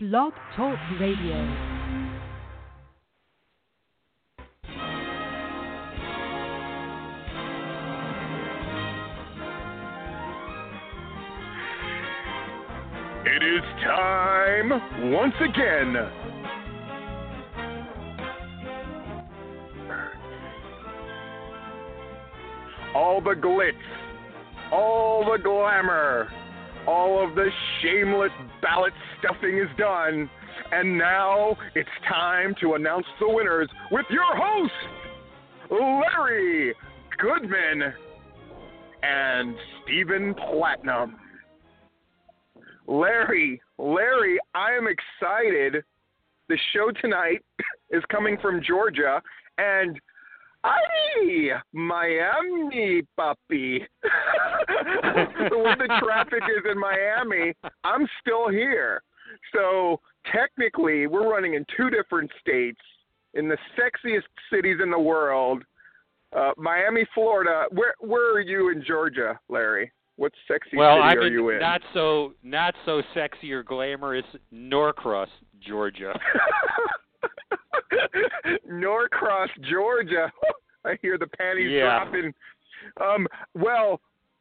Blog Talk Radio. It is time once again. All the glitz, all the glamour, all of the shameless ballot stuffing is done. And now it's time to announce the winners with your host, Larry Goodman and Stephen Platinum. Larry, Larry, I am excited. The show tonight is coming from Georgia, and I, Miami, puppy. the way the traffic is in Miami, I'm still here. So technically, we're running in two different states in the sexiest cities in the world. Uh, Miami, Florida. Where where are you in Georgia, Larry? What sexy well, city I'm are in you in? not so not so sexy or glamorous Norcross, Georgia. Norcross, Georgia. I hear the panties Yeah. dropping. Um, well,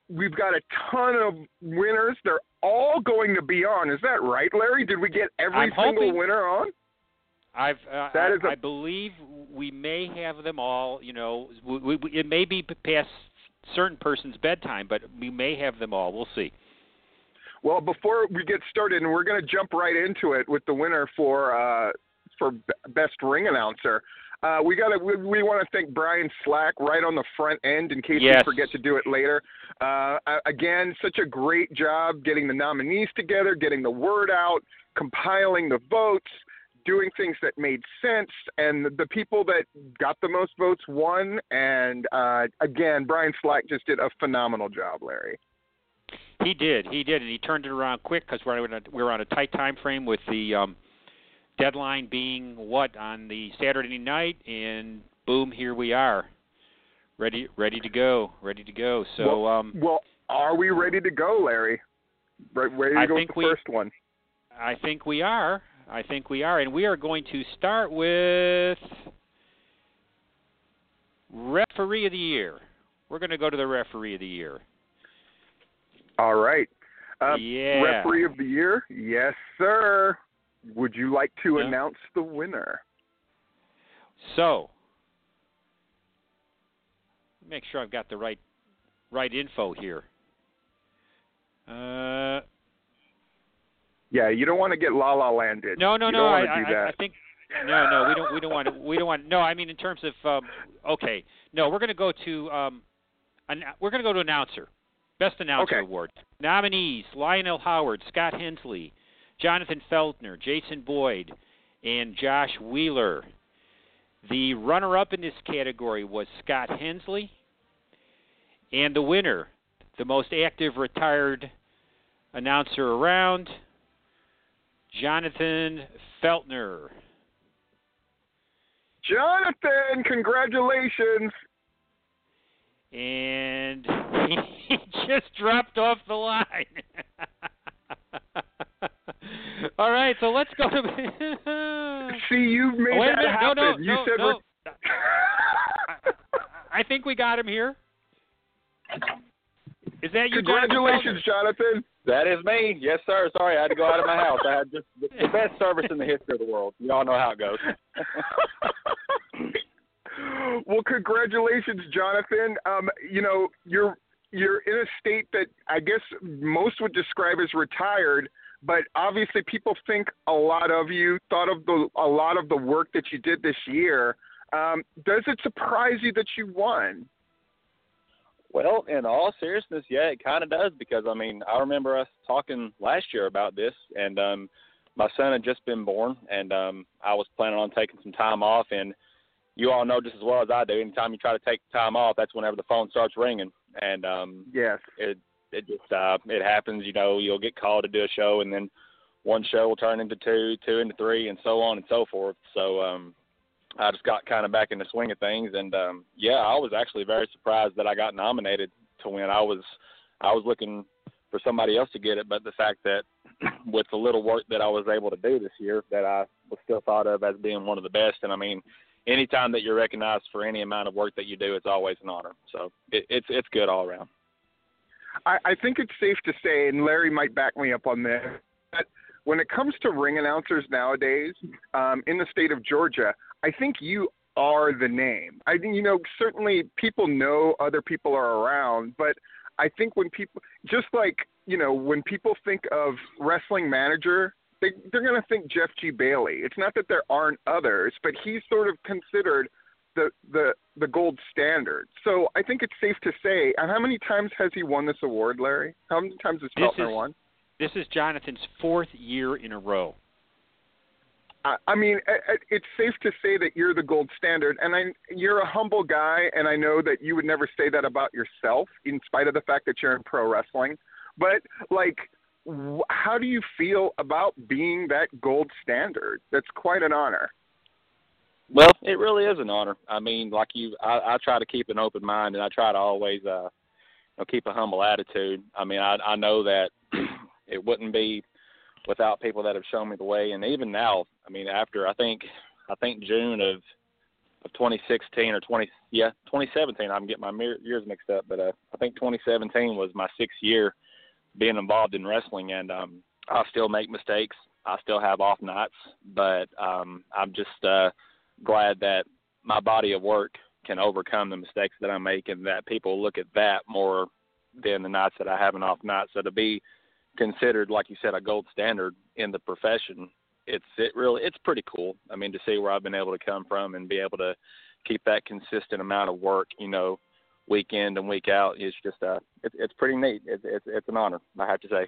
we've got a ton of winners. They're all going to be on. Is that right, Larry? Did we get every I'm single hoping- winner on? I've uh, That I, is a- I believe we may have them all. You know, we, we, we- it may be past certain person's bedtime, but we may have them all. We'll see. Well, before we get started, and we're going to jump right into it with the winner for uh, for best ring announcer. Uh, we got we, we want to thank Brian Slack right on the front end in case Yes. we forget to do it later. Uh, again, such a great job getting the nominees together, getting the word out, compiling the votes, doing things that made sense, and the people that got the most votes won. And uh, again, Brian Slack just did a phenomenal job, Larry. He did, he did, and he turned it around quick because we're on a, we're on a tight time frame with the um, deadline being what on the Saturday night, and boom, here we are, ready ready to go, ready to go. So well, um, well, are we ready to go, Larry? Right, ready to I go think with the we- first one. I think we are. I think we are, and we are going to start with referee of the year. We're going to go to the referee of the year. All right. Uh, yeah. Referee of the year? Yes, sir. Would you like to Yeah. announce the winner? So, make sure I've got the right right info here. Uh, Yeah, you don't want to get La La Landed. no, no, you no. Don't I, to do I. I think no, no. We don't. We don't want. To, we don't want. No, I mean in terms of. Um, okay. No, we're going to go to. Um, an, we're going to go to announcer. Best announcer Okay. award. Nominees: Lionel Howard, Scott Hensley, Jonathan Feltner, Jason Boyd, and Josh Wheeler. The runner-up in this category was Scott Hensley, and the winner, the most active retired announcer around, Jonathan Feltner. Jonathan, congratulations. and he just dropped off the line. All right, so let's go to. See, you made Oh, wait a that minute. happen. No, no, you no, said no. we're- I think we got him here. Is that you, Congratulations, Jonathan. That is me. Yes, sir. Sorry, I had to go out of my house. I had just the, the best service in the history of the world. You all know how it goes. well, congratulations, Jonathan. Um, you know, you're you're in a state that I guess most would describe as retired, but obviously people think a lot of you, thought of the a lot of the work that you did this year. Um, does it surprise you that you won? Well, in all seriousness, yeah, it kind of does because I mean, I remember us talking last year about this, and um, my son had just been born, and um, I was planning on taking some time off. And you all know just as well as I do, anytime you try to take time off, that's whenever the phone starts ringing, and um, Yes. it it just uh it happens you know you'll get called to do a show and then one show will turn into two two into three and so on and so forth so um i just got kind of back in the swing of things and um yeah i was actually very surprised that i got nominated to win i was i was looking for somebody else to get it, but the fact that with the little work that I was able to do this year, that I was still thought of as being one of the best. And I mean, anytime that you're recognized for any amount of work that you do, it's always an honor. So it, it's it's good all around. I, I think it's safe to say, and Larry might back me up on this, that when it comes to ring announcers nowadays um, in the state of Georgia, I think you are the name. I think you know certainly people know other people are around, but I think when people just like you know when people think of wrestling manager, they they're going to think Jeff G Bailey. It's not that there aren't others, but he's sort of considered the the the gold standard. So I think it's safe to say. And how many times has he won this award, Larry? How many times has Feltner won? This is Jonathan's fourth year in a row. I mean, it's safe to say that you're the gold standard, and I, you're a humble guy, and I know that you would never say that about yourself, in spite of the fact that you're in pro wrestling. But like, how do you feel about being that gold standard? That's quite an honor. Well, it really is an honor. I mean, like you, I, I try to keep an open mind, and I try to always, uh, you know, keep a humble attitude. I mean, I, I know that it wouldn't be without people that have shown me the way. And even now, I mean, after I think I think June of of 2016 or 20 yeah 2017, I'm getting my years mixed up, but uh, I think 2017 was my sixth year being involved in wrestling, and um, I still make mistakes. I still have off nights, but um, I'm just uh, glad that my body of work can overcome the mistakes that I make, and that people look at that more than the nights that I have an off night. So to be considered, like you said, a gold standard in the profession, it's it really it's pretty cool. I mean, to see where I've been able to come from and be able to keep that consistent amount of work, you know, week in and week out is just uh, it's it's pretty neat. It's it's it's an honor, I have to say.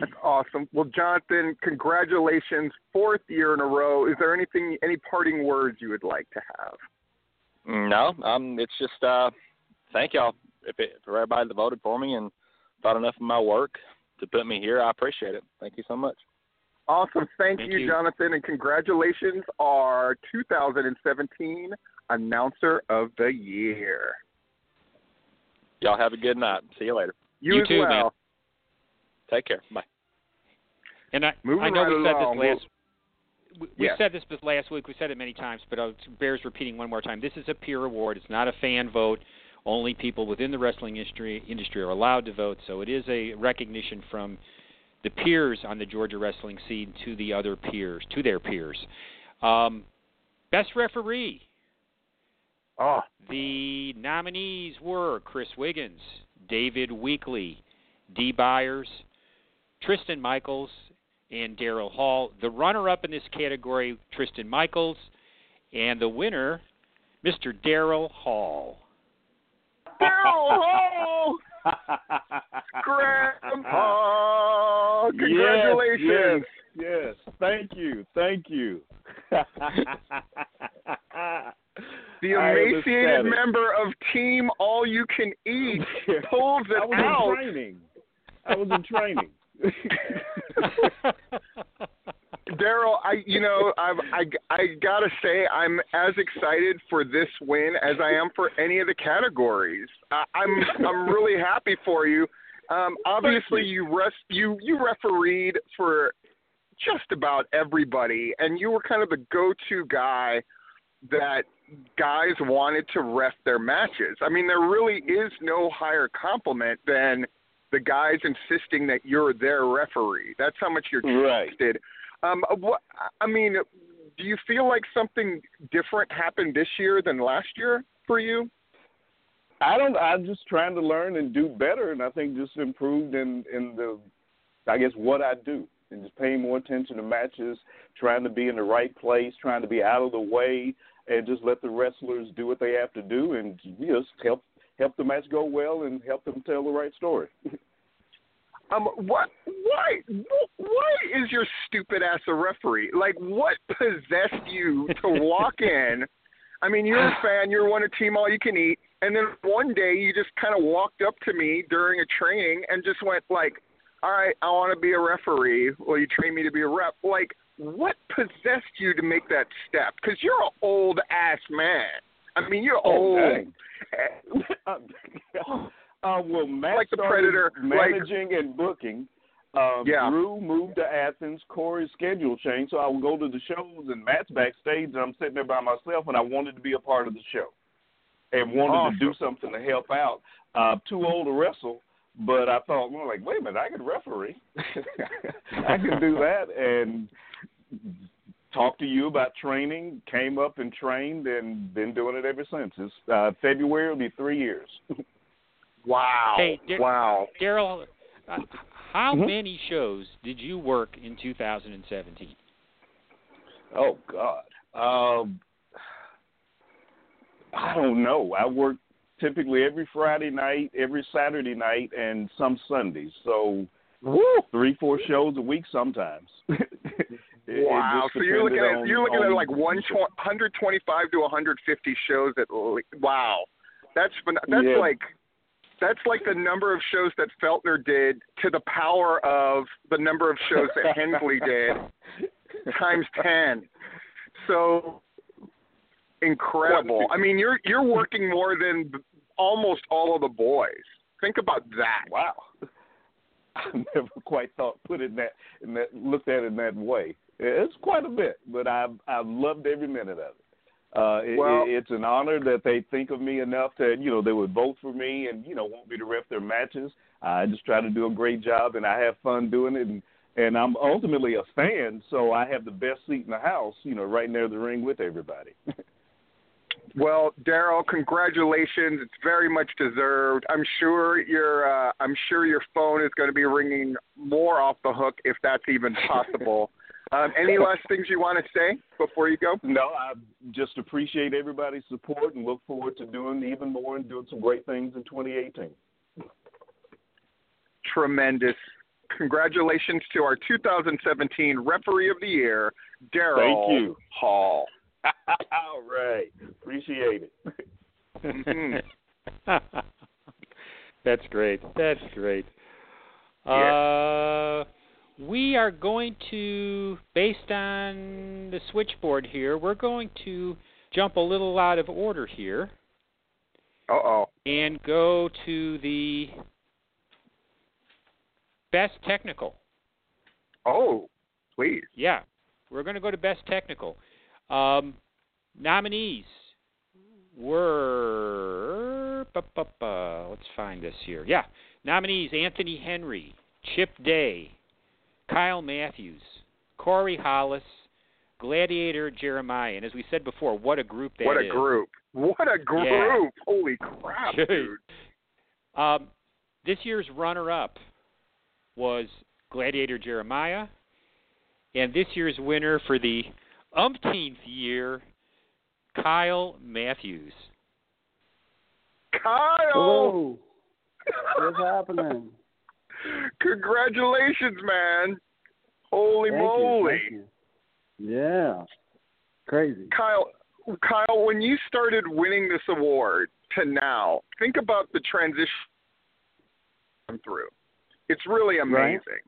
That's awesome. Well, Jonathan, congratulations, fourth year in a row. Is there anything, any parting words you would like to have? No, um, it's just uh, thank y'all if it, for everybody that voted for me and thought enough of my work to put me here. I appreciate it. Thank you so much. Awesome. Thank, Thank you, you. Jonathan, and congratulations, our 2017 Announcer of the Year. Y'all have a good night. See you later. You, You as too, well. man. Take care. Bye. And I, Moving I know right we said along, this last. We, we Yeah. said this this last week. We said it many times, but it bears repeating one more time. This is a peer award. It's not a fan vote. Only people within the wrestling industry industry are allowed to vote. So it is a recognition from the peers on the Georgia wrestling scene to the other peers, to their peers. Um, best referee. Oh, The nominees were Chris Wiggins, David Weekly, D. Byers, Tristan Michaels, and Daryl Hall. The runner up in this category, Tristan Michaels, and the winner, Mr. Daryl Hall. Daryl Grandpa! Congratulations! Yes, yes. yes, Thank you. Thank you. The emaciated member of Team All You Can Eat pulls it I was out. in training. I was in training. Daryl, I you know I've, I I gotta say I'm as excited for this win as I am for any of the categories. I, I'm I'm really happy for you. Um, obviously, you rest you you refereed for just about everybody, and you were kind of the go-to guy that guys wanted to ref their matches. I mean, there really is no higher compliment than the guys insisting that you're their referee. That's how much you're Right. trusted. Um, what I mean, do you feel like something different happened this year than last year for you? I don't. I'm just trying to learn and do better, and I think just improved in in the, I guess what I do, and just paying more attention to matches, trying to be in the right place, trying to be out of the way, and just let the wrestlers do what they have to do, and just help help the match go well and help them tell the right story. Um, what? Why? Why is your stupid ass a referee? Like, what possessed you to walk in? I mean, you're a fan. You're one of Team All You Can Eat, and then one day you just kind of walked up to me during a training and just went like, "All right, I want to be a referee. Will you train me to be a rep?" Like, what possessed you to make that step? Because you're an old ass man. I mean, you're Oh, old. Uh, well, Matt Like the Predator, like- managing and booking. Um, Yeah. Drew moved to Athens. Corey's schedule changed, so I would go to the shows, and Matt's backstage, and I'm sitting there by myself, and I wanted to be a part of the show, and wanted to do something to help out. Uh, too old to wrestle, but I thought, well, like, wait a minute, I could referee. I can do that, and talked to you about training. Came up and trained, and been doing it ever since. It's uh, February will be three years. Wow. Hey, Dar- wow. Daryl, uh, how Mhm. many shows did you work in 2017? Oh God. Um, I don't know. I work typically every Friday night, every Saturday night, and some Sundays. So three, four shows a week sometimes. It- it Wow. just So you're looking at on- you're looking on at like one show. 125 to 150 shows at wow. That's that's Yeah. like that's like the number of shows that Feltner did to the power of the number of shows that Hensley did times 10. So incredible. I mean, you're you're working more than almost all of the boys. Think about that. Wow. I never quite thought put it in that in that looked at it in that way. It's quite a bit, but I've I've loved every minute of it. Uh, it, Well- it's an honor that they think of me enough that you know they would vote for me and you know want me to ref their matches. I just try to do a great job and I have fun doing it and and I'm ultimately a fan, so I have the best seat in the house, you know, right near the ring with everybody. Well, Daryl, congratulations. It's very much deserved. I'm sure your uh, I'm sure your phone is going to be ringing more off the hook if that's even possible. Um, any last things you want to say before you go? no, I just appreciate everybody's support and look forward to doing even more and doing some great things in 2018. Tremendous. Congratulations to our 2017 Referee of the Year, Daryl Thank you. Hall. All right. Appreciate it. Mhm. That's great. That's great. Uh, we are going to, based on the switchboard here, we're going to jump a little out of order here Uh oh. and go to the best technical. Oh, please. Yeah, we're going to go to best technical. Um, nominees were. let's find this here. Yeah, nominees: Anthony Henry, Chip Day, Kyle Matthews, Corey Hollis, Gladiator Jeremiah. And as we said before, what a group that what a is. group. What a group. Yeah. Holy crap, dude. Um, this year's runner-up was Gladiator Jeremiah, and this year's winner for the umpteenth year, Kyle Matthews. Kyle. Hello. What's happening? Congratulations, man. Holy Thank you, moly. thank you. Yeah. Crazy. Kyle, Kyle, when you started winning this award to now, think about the transition through. It's really amazing. Right.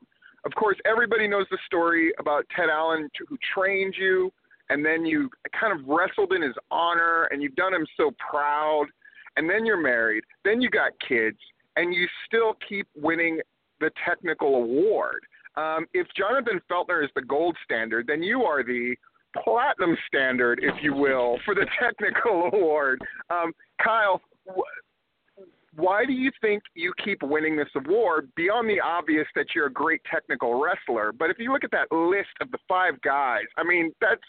Of course, everybody knows the story about Ted Allen who trained you, and then you kind of wrestled in his honor, and you've done him so proud. And then you're married, then you got kids, and you still keep winning the technical award. Um, if Jonathan Feltner is the gold standard, then you are the platinum standard, if you will, for the technical award. Um, Kyle, wh- why do you think you keep winning this award beyond the obvious that you're a great technical wrestler? But if you look at that list of the five guys, I mean, that's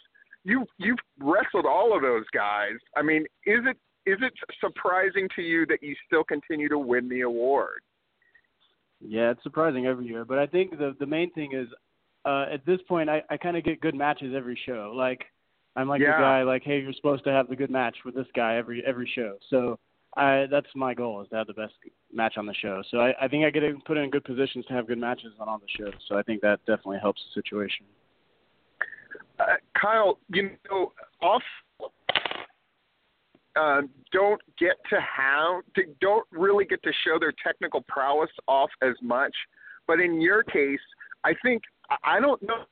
you you've wrestled all of those guys. I mean, is it is it surprising to you that you still continue to win the award? Yeah, it's surprising every year, but I think the the main thing is uh at this point I I kind of get good matches every show. Like I'm like Yeah. the guy like hey, you're supposed to have the good match with this guy every every show. So I that's my goal is to have the best match on the show. So I I think I get put in good positions to have good matches on all the shows. So I think that definitely helps the situation. uh, Kyle, you know, off uh, don't get to have to, don't really get to show their technical prowess off as much. But in your case, I think I- I don't know.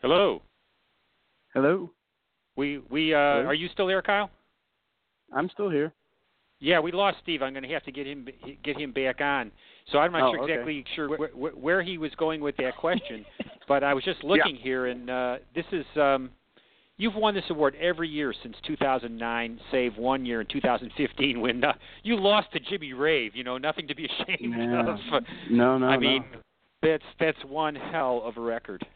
Hello. Hello? We we uh, Hello? are you still there, Kyle? I'm still here. Yeah, we lost Steve. I'm going to have to get him get him back on. So I'm not Oh, sure okay. exactly sure where, where, where he was going with that question, but I was just looking here, and uh, this is um, you've won this award every year since 2009, save one year in 2015 when uh, you lost to Jimmy Rave. You know, nothing to be ashamed Yeah. of. No, no, I no. mean, that's that's one hell of a record.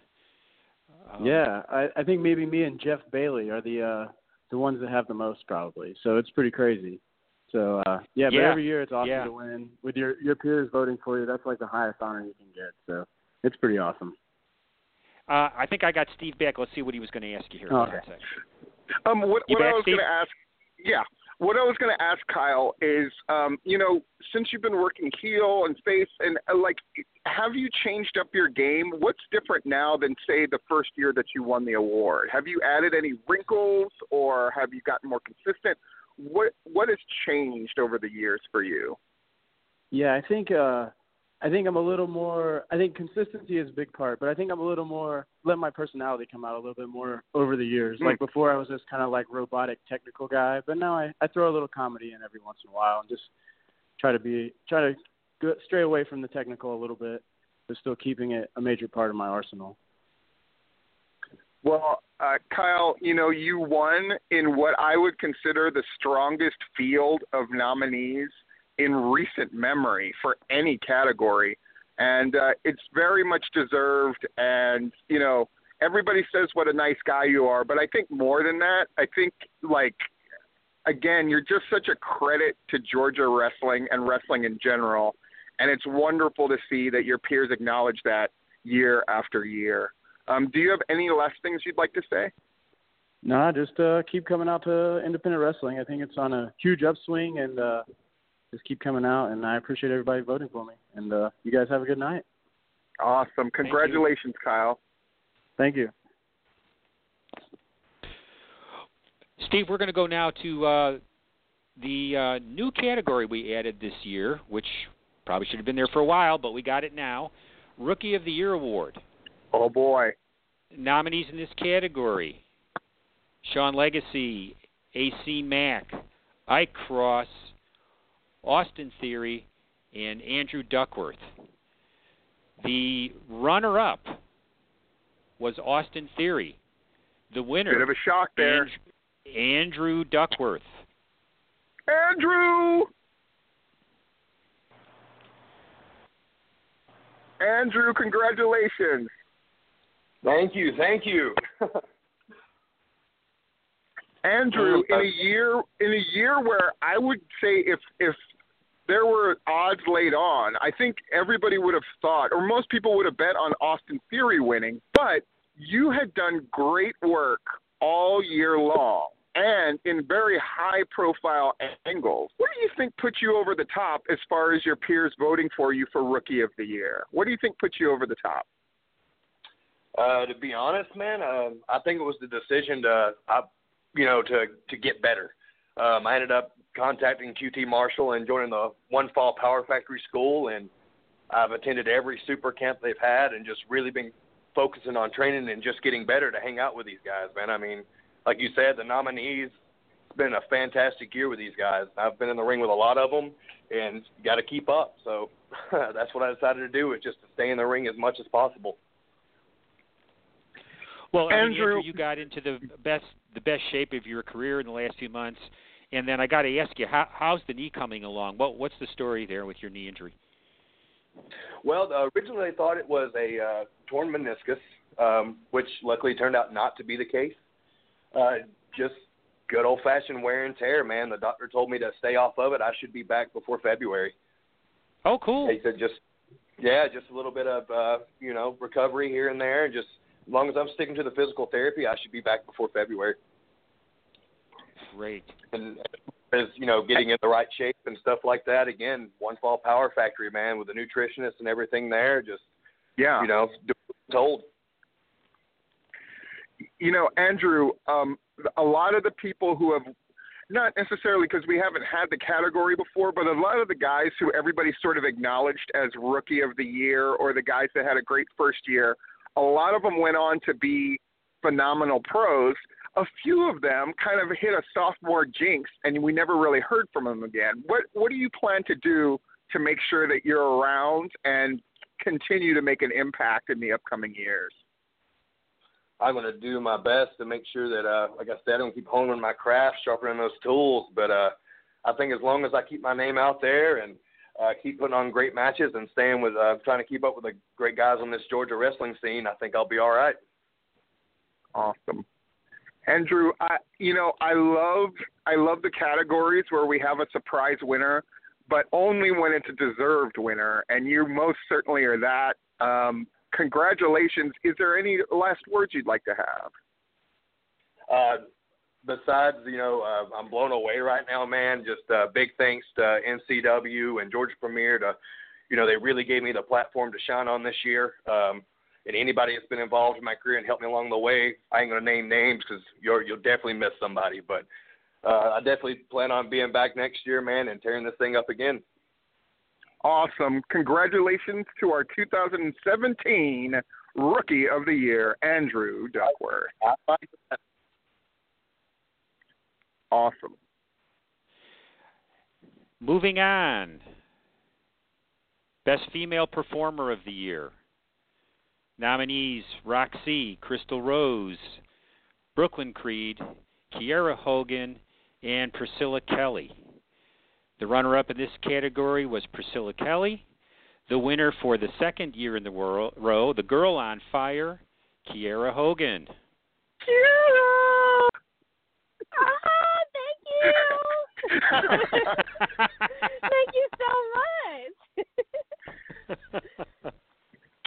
Um, yeah, I, I think maybe me and Jeff Bailey are the uh the ones that have the most probably. So it's pretty crazy. So uh yeah, but Yeah, every year it's awesome yeah. to win with your your peers voting for you. That's like the highest honor you can get. So it's pretty awesome. Uh, I think I got Steve back. Let's see what he was going to ask you here. Hold on okay. Um, what, You what I was going to ask, yeah, what I was going to ask Kyle is, um, you know, since you've been working heel and face, and uh, like, have you changed up your game? What's different now than say the first year that you won the award? Have you added any wrinkles, or have you gotten more consistent? What what has changed over the years for you? Yeah, I think uh I think I'm a little more I think consistency is a big part, but I think I'm a little more let my personality come out a little bit more over the years. Hmm. Like before I was just kind of like robotic technical guy, but now I I throw a little comedy in every once in a while and just try to be try to go, stray away from the technical a little bit, but still keeping it a major part of my arsenal. Well, uh, Kyle, you know, you won in what I would consider the strongest field of nominees in recent memory for any category. And uh, it's very much deserved. And, you know, everybody says what a nice guy you are. But I think more than that, I think, like, again, you're just such a credit to Georgia wrestling and wrestling in general. And it's wonderful to see that your peers acknowledge that year after year. Um, do you have any last things you'd like to say? No, just uh keep coming out to independent wrestling. I think it's on a huge upswing and uh just keep coming out and I appreciate everybody voting for me. And uh you guys have a good night. Awesome. Congratulations, Kyle. Thank you. Steve, we're going to go now to uh, the uh, new category we added this year, which probably should have been there for a while, but we got it now. Rookie of the Year award. Oh boy. Nominees in this category: Sean Legacy, AC Mack, Ike Cross, Austin Theory, and Andrew Duckworth. The runner-up was Austin Theory. The winner, Bit of a shock there. And- Andrew Duckworth. Andrew. Andrew, congratulations. Thank you, thank you. Andrew, Oh, in a year in a year where I would say if if there were odds laid on, I think everybody would have thought, or most people would have bet on Austin Theory winning. But you had done great work all year long and in very high profile angles. What do you think put you over the top as far as your peers voting for you for Rookie of the Year? What do you think put you over the top? Uh, to be honest, man, um, I think it was the decision to, I, you know, to to get better. Um, I ended up contacting QT Marshall and joining the One Fall Power Factory School, and I've attended every super camp they've had, and just really been focusing on training and just getting better to hang out with these guys, man. I mean, like you said, the nominees. It's been a fantastic year with these guys. I've been in the ring with a lot of them, and you got to keep up. So that's what I decided to do is just to stay in the ring as much as possible. Well, I mean, Andrew- Andrew, you got into the best the best shape of your career in the last few months, and then I got to ask you, how, how's the knee coming along? What what's the story there with your knee injury? Well, uh, originally they thought it was a uh, torn meniscus, um, which luckily turned out not to be the case. Uh, just good old fashioned wear and tear, man. The doctor told me to stay off of it. I should be back before February. Oh, cool. He said just, yeah, just a little bit of, uh, you know, recovery here and there. And just as long as I'm sticking to the physical therapy, I should be back before February. Great. And as you know, getting in the right shape and stuff like that. Again, One Fall Power Factory, man, with the nutritionist and everything there. Just Yeah. you know, do what I'm told. you know, Andrew, um, a lot of the people who have not necessarily because we haven't had the category before, but a lot of the guys who everybody sort of acknowledged as rookie of the year or the guys that had a great first year, a lot of them went on to be phenomenal pros. A few of them kind of hit a sophomore jinx, and we never really heard from them again. What what do you plan to do to make sure that you're around and continue to make an impact in the upcoming years? I'm going to do my best to make sure that, uh, like I said, I'm going to keep honing my craft, sharpening those tools. But uh, I think as long as I keep my name out there and uh, keep putting on great matches and staying with, uh, trying to keep up with the great guys on this Georgia wrestling scene, I think I'll be all right. Awesome. Andrew, I, you know, I love I love the categories where we have a surprise winner, but only when it's a deserved winner, and you most certainly are that. Um, congratulations. Is there any last words you'd like to have? Uh, besides, you know, uh, I'm blown away right now, man. Just uh, big thanks to NCW and Georgia Premier to, you know, they really gave me the platform to shine on this year. Um, and anybody that's been involved in my career and helped me along the way, I ain't gonna name names because you'll you'll definitely miss somebody. But uh, I definitely plan on being back next year, man, and tearing this thing up again. Awesome! Congratulations to our 2017 Rookie of the Year, Andrew Duckworth. Awesome. Moving on. Best Female Performer of the Year. Nominees Roxy, Crystal Rose, Brooklyn Creed, Kiera Hogan, and Priscilla Kelly. The runner up in this category was Priscilla Kelly. The winner for the second year in the row, the girl on fire, Kiera Hogan. Kiera! Ah, thank you! thank you so much!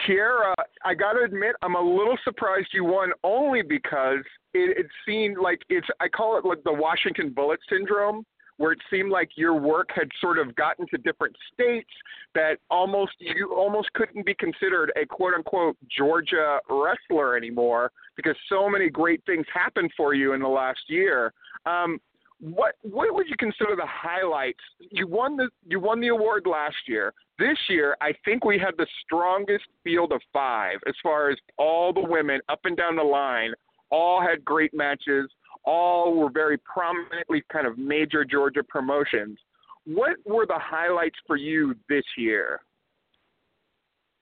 Kiera, I got to admit, I'm a little surprised you won only because it, it seemed like it's, I call it like the Washington Bullet syndrome, where it seemed like your work had sort of gotten to different states that almost, you almost couldn't be considered a quote unquote Georgia wrestler anymore because so many great things happened for you in the last year. Um, what what would you consider the highlights? You won the you won the award last year. This year, I think we had the strongest field of five as far as all the women up and down the line. All had great matches. All were very prominently kind of major Georgia promotions. What were the highlights for you this year?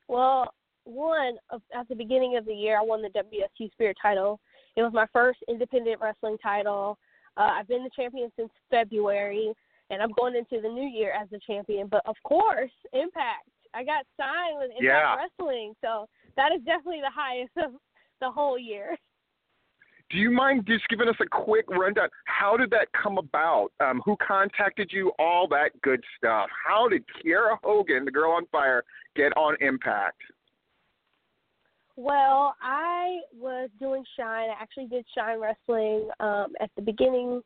Well, one at the beginning of the year, I won the WSU Spirit title. It was my first independent wrestling title. Uh, I've been the champion since February, and I'm going into the new year as a champion. But of course, Impact. I got signed with Impact yeah. Wrestling, so that is definitely the highest of the whole year. Do you mind just giving us a quick rundown? How did that come about? Um, who contacted you? All that good stuff. How did Kiera Hogan, the girl on fire, get on Impact? Well, I was doing Shine. I actually did Shine Wrestling um, at the beginning.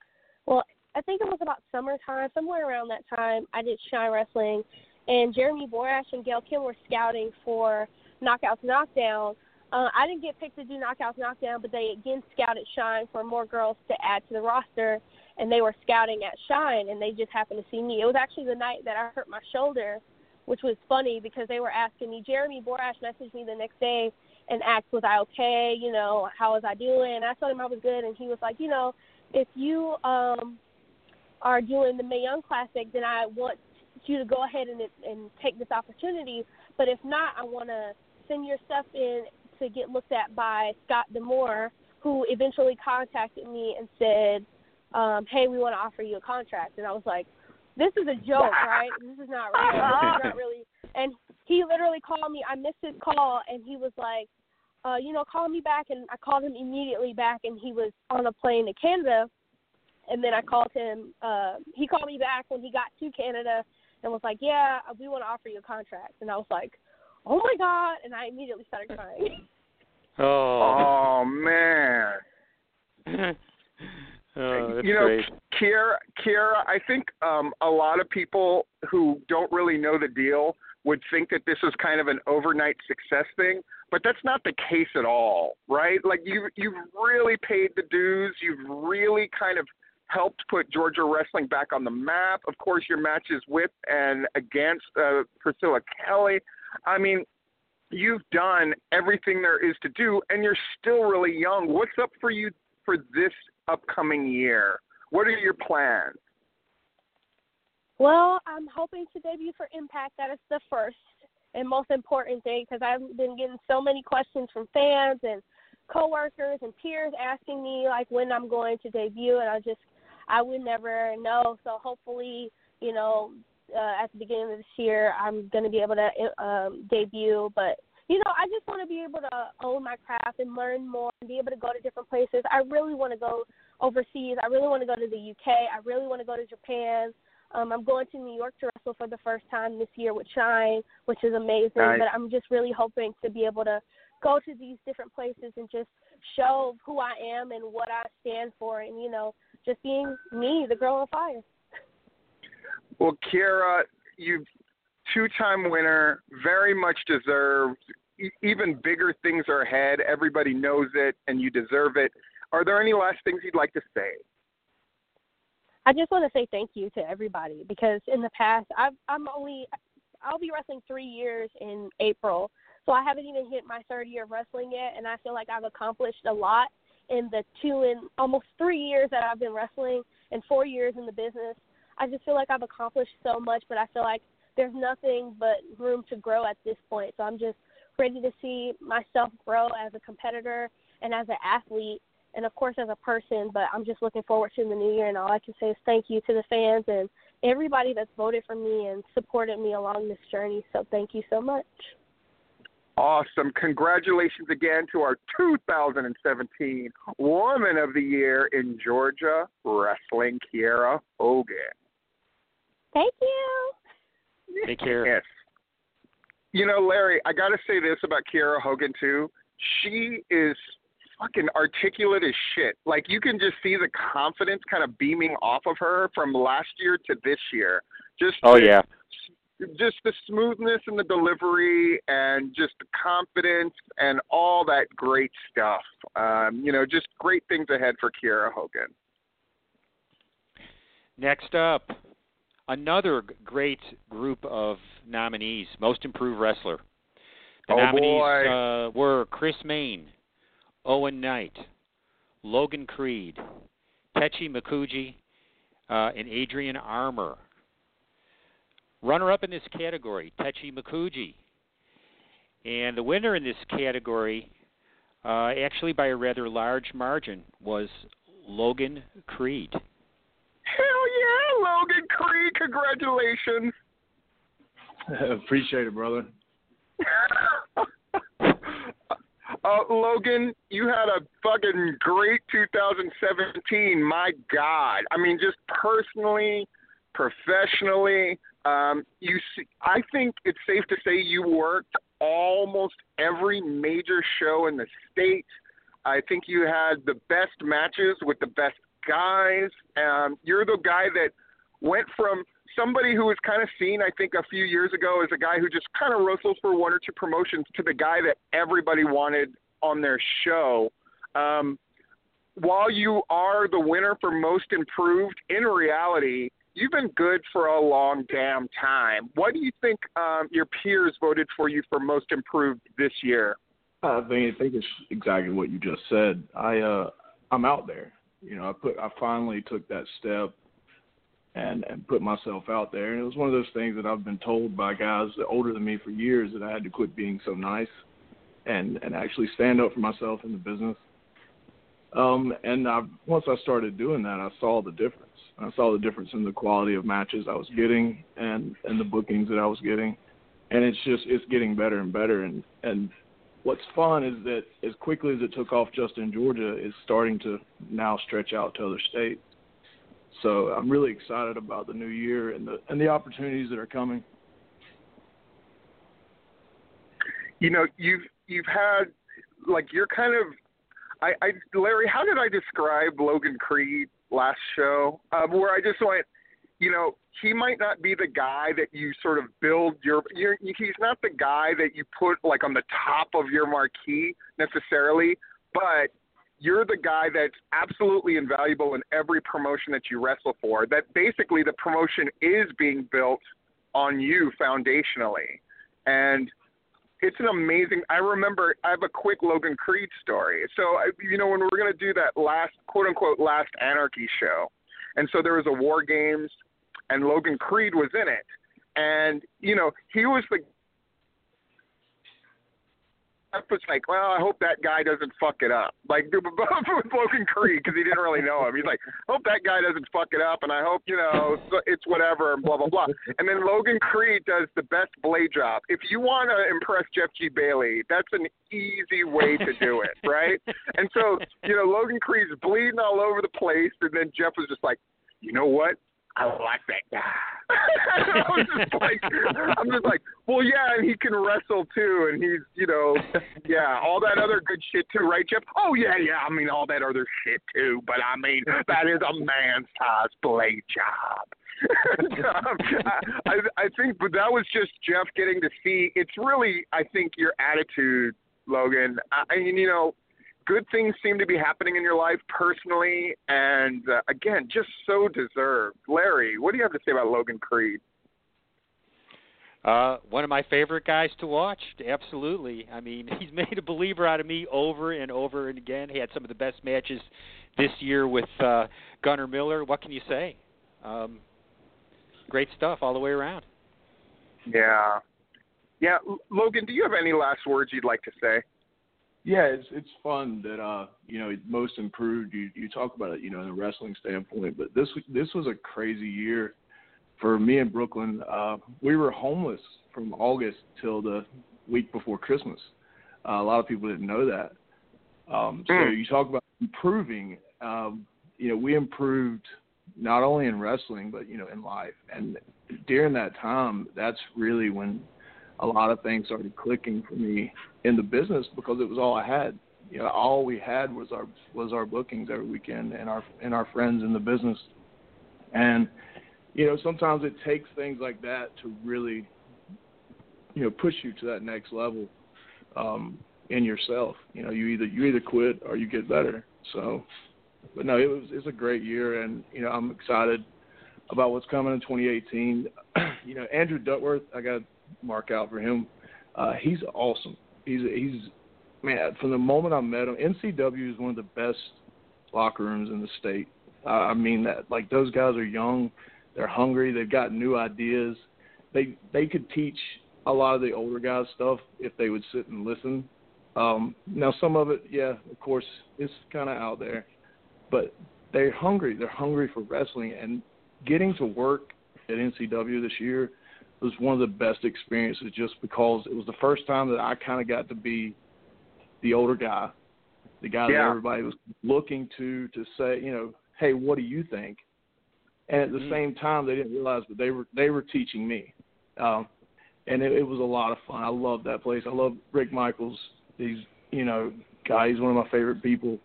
Well, I think it was about summertime, somewhere around that time. I did Shine Wrestling, and Jeremy Borash and Gail Kim were scouting for Knockouts Knockdown. Uh, I didn't get picked to do Knockouts Knockdown, but they again scouted Shine for more girls to add to the roster, and they were scouting at Shine, and they just happened to see me. It was actually the night that I hurt my shoulder, which was funny because they were asking me. Jeremy Borash messaged me the next day and asked, was I okay? You know, how was I doing? And I told him I was good, and he was like, you know, if you um are doing the Mae Young Classic, then I want you to go ahead and and take this opportunity. But if not, I want to send your stuff in to get looked at by Scott D'Amore, who eventually contacted me and said, um, "Hey, we want to offer you a contract." And I was like, "This is a joke, right? This is not real. This is not really." And he literally called me. I missed his call, and he was like, uh, you know, call me back. And I called him immediately back, and he was on a plane to Canada. And then I called him. Uh, he called me back when he got to Canada and was like, "Yeah, we want to offer you a contract." And I was like, "Oh my god!" And I immediately started crying. Oh, oh man. oh, you know, great. Kiera, Kiera, I think um, a lot of people who don't really know the deal would think that this is kind of an overnight success thing, but that's not the case at all, right? Like you you've really paid the dues, you've really kind of helped put Georgia wrestling back on the map. Of course, your matches with and against uh, Priscilla Kelly. I mean, you've done everything there is to do, and you're still really young. What's up for you for this upcoming year? What are your plans? Well, I'm hoping to debut for Impact. That is the first and most important thing because I've been getting so many questions from fans and coworkers and peers asking me like when I'm going to debut, and I just I would never know. So hopefully, you know, uh, at the beginning of this year, I'm going to be able to um, debut. But you know, I just want to be able to own my craft and learn more and be able to go to different places. I really want to go overseas. I really want to go to the UK. I really want to go to Japan. Um, I'm going to New York to wrestle for the first time this year with Shine, which is amazing. Nice. But I'm just really hoping to be able to go to these different places and just show who I am and what I stand for, and you know, just being me, the girl on fire. Well, Kiera, you two-time winner, very much deserved. E- even bigger things are ahead. Everybody knows it, and you deserve it. Are there any last things you'd like to say? I just want to say thank you to everybody because in the past I've I'm only I'll be wrestling three years in April, so I haven't even hit my third year of wrestling yet, and I feel like I've accomplished a lot in the two and almost three years that I've been wrestling and four years in the business. I just feel like I've accomplished so much, but I feel like there's nothing but room to grow at this point. So I'm just ready to see myself grow as a competitor and as an athlete and of course as a person, but I'm just looking forward to the new year and all I can say is thank you to the fans and everybody that's voted for me and supported me along this journey. So thank you so much. Awesome. Congratulations again to our 2017 Woman of the Year in Georgia Wrestling, Kiera Hogan. Thank you. Take care. Yes. You know, Larry, I got to say this about Kiera Hogan, too. She is fucking articulate as shit. Like, you can just see the confidence kind of beaming off of her from last year to this year. Just Oh the- yeah. Just the smoothness and the delivery and just the confidence and all that great stuff. Um, you know, just great things ahead for Kiera Hogan. Next up, another great group of nominees, Most Improved Wrestler. The Oh, nominees boy. Uh, were Chris Main, Owen Knight, Logan Creed, Techi Makuji, uh, and Adrian Armour. Runner up in this category, Techi Makuji. And the winner in this category, uh, actually by a rather large margin, was Logan Creed. Hell yeah, Logan Creed! Congratulations. Appreciate it, brother. uh, Logan, you had a fucking great 2017. My God, I mean, just personally, professionally, um, you. See, I think it's safe to say you worked almost every major show in the state. I think you had the best matches with the best guys. Um, you're the guy that went from somebody who was kind of seen, I think, a few years ago as a guy who just kind of wrestles for one or two promotions to the guy that everybody wanted on their show. Um, while you are the winner for most improved, in reality, you've been good for a long damn time. What do you think um, your peers voted for you for most improved this year? I think I think it's exactly what you just said. I uh I'm out there. You know, I put I finally took that step and and put myself out there. And it was one of those things that I've been told by guys that older than me for years that I had to quit being so nice and and actually stand up for myself in the business. Um and I once I started doing that, I saw the difference. I saw the difference in the quality of matches I was getting and and the bookings that I was getting. And it's just it's getting better and better and and what's fun is that as quickly as it took off just in Georgia, it's starting to now stretch out to other states. So I'm really excited about the new year and the and the opportunities that are coming. You know, you've you've had like you're kind of I, I Larry, how did I describe Logan Creed last show? Um, where I just went, you know, he might not be the guy that you sort of build your. You're, he's not the guy that you put like on the top of your marquee necessarily, but you're the guy that's absolutely invaluable in every promotion that you wrestle for. That basically the promotion is being built on you foundationally, and it's an amazing. I remember. I have a quick Logan Creed story. So I, you know when we were gonna do that last quote unquote last Anarchy show, and so there was a War Games, and Logan Creed was in it, and you know he was the I was like, well, I hope that guy doesn't fuck it up. Like with Logan Creed, because he didn't really know him. He's like, hope that guy doesn't fuck it up, and I hope you know it's whatever, and blah blah blah. And then Logan Creed does the best blade job. If you want to impress Jeff G Bailey, that's an easy way to do it, right? And so you know, Logan Creed's bleeding all over the place, and then Jeff was just like, you know what? I like that guy. I was just like, I'm just like, well, yeah, and he can wrestle too, and he's, you know, yeah, all that other good shit too, right, Jeff? Oh yeah, yeah. I mean, all that other shit too, but I mean, that is a man's size blade job. I, I think, but that was just Jeff getting to see. It's really, I think, your attitude, Logan. I, I mean, you know, good things seem to be happening in your life personally, and uh, again, just so deserved. Larry, what do you have to say about Logan Creed? Uh, one of my favorite guys to watch. Absolutely. I mean, he's made a believer out of me over and over and again. He had some of the best matches this year with uh, Gunnar Miller. What can you say? Um, great stuff all the way around. Yeah. Yeah, Logan, do you have any last words you'd like to say? Yeah, it's it's fun that uh you know most improved. You you talk about it you know in a wrestling standpoint, but this this was a crazy year for me in Brooklyn. Uh, we were homeless from August till the week before Christmas. Uh, a lot of people didn't know that. Um, so Mm. you talk about improving. Um, you know, we improved not only in wrestling but you know in life. And during that time, that's really when a lot of things started clicking for me in the business because it was all I had. You know, all we had was our was our bookings every weekend and our and our friends in the business. And you know, sometimes it takes things like that to really you know push you to that next level um in yourself. You know, you either you either quit or you get better. So but no, it was it's a great year and you know, I'm excited about what's coming in 2018. you know, Andrew Duckworth, I got to mark out for him. Uh, he's awesome. He's he's man. From the moment I met him, NCW is one of the best locker rooms in the state. Uh, I mean that. Like those guys are young, they're hungry, they've got new ideas. They they could teach a lot of the older guys stuff if they would sit and listen. Um, now some of it, yeah, of course, it's kind of out there, but they're hungry. They're hungry for wrestling and getting to work at NCW this year was one of the best experiences just because it was the first time that I kind of got to be the older guy, the guy that everybody was looking to to say, you know, hey, what do you think? And at the Mm. same time, they didn't realize that they were they were teaching me, um, and it, it was a lot of fun. I love that place. I love Rick Michaels. He's you know, guy. He's one of my favorite people,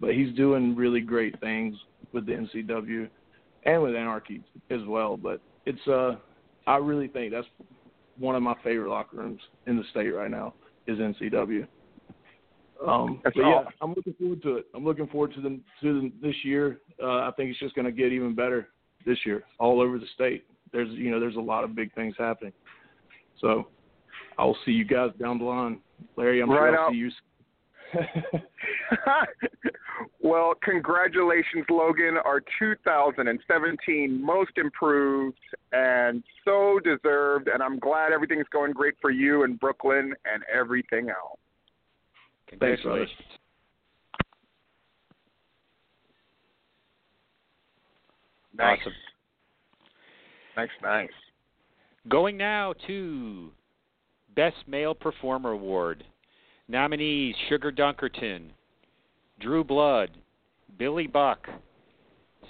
but he's doing really great things with the NCW and with Anarchy as well. But it's uh I really think that's one of my favorite locker rooms in the state right now is NCW. Um, That's yeah, awesome. I'm looking forward to it. I'm looking forward to the to this year. Uh, I think it's just going to get even better this year all over the state. There's you know there's a lot of big things happening. So I'll see you guys down the line, Larry. I'm Right sure I'll out. see you. well, congratulations, Logan, our 2017 most improved and so deserved. And I'm glad everything's going great for you in Brooklyn and everything else. Thanks. Congratulations. Nice. Awesome. Nice, nice. Going now to Best Male Performer Award. Nominees Sugar Dunkerton, Drew Blood, Billy Buck,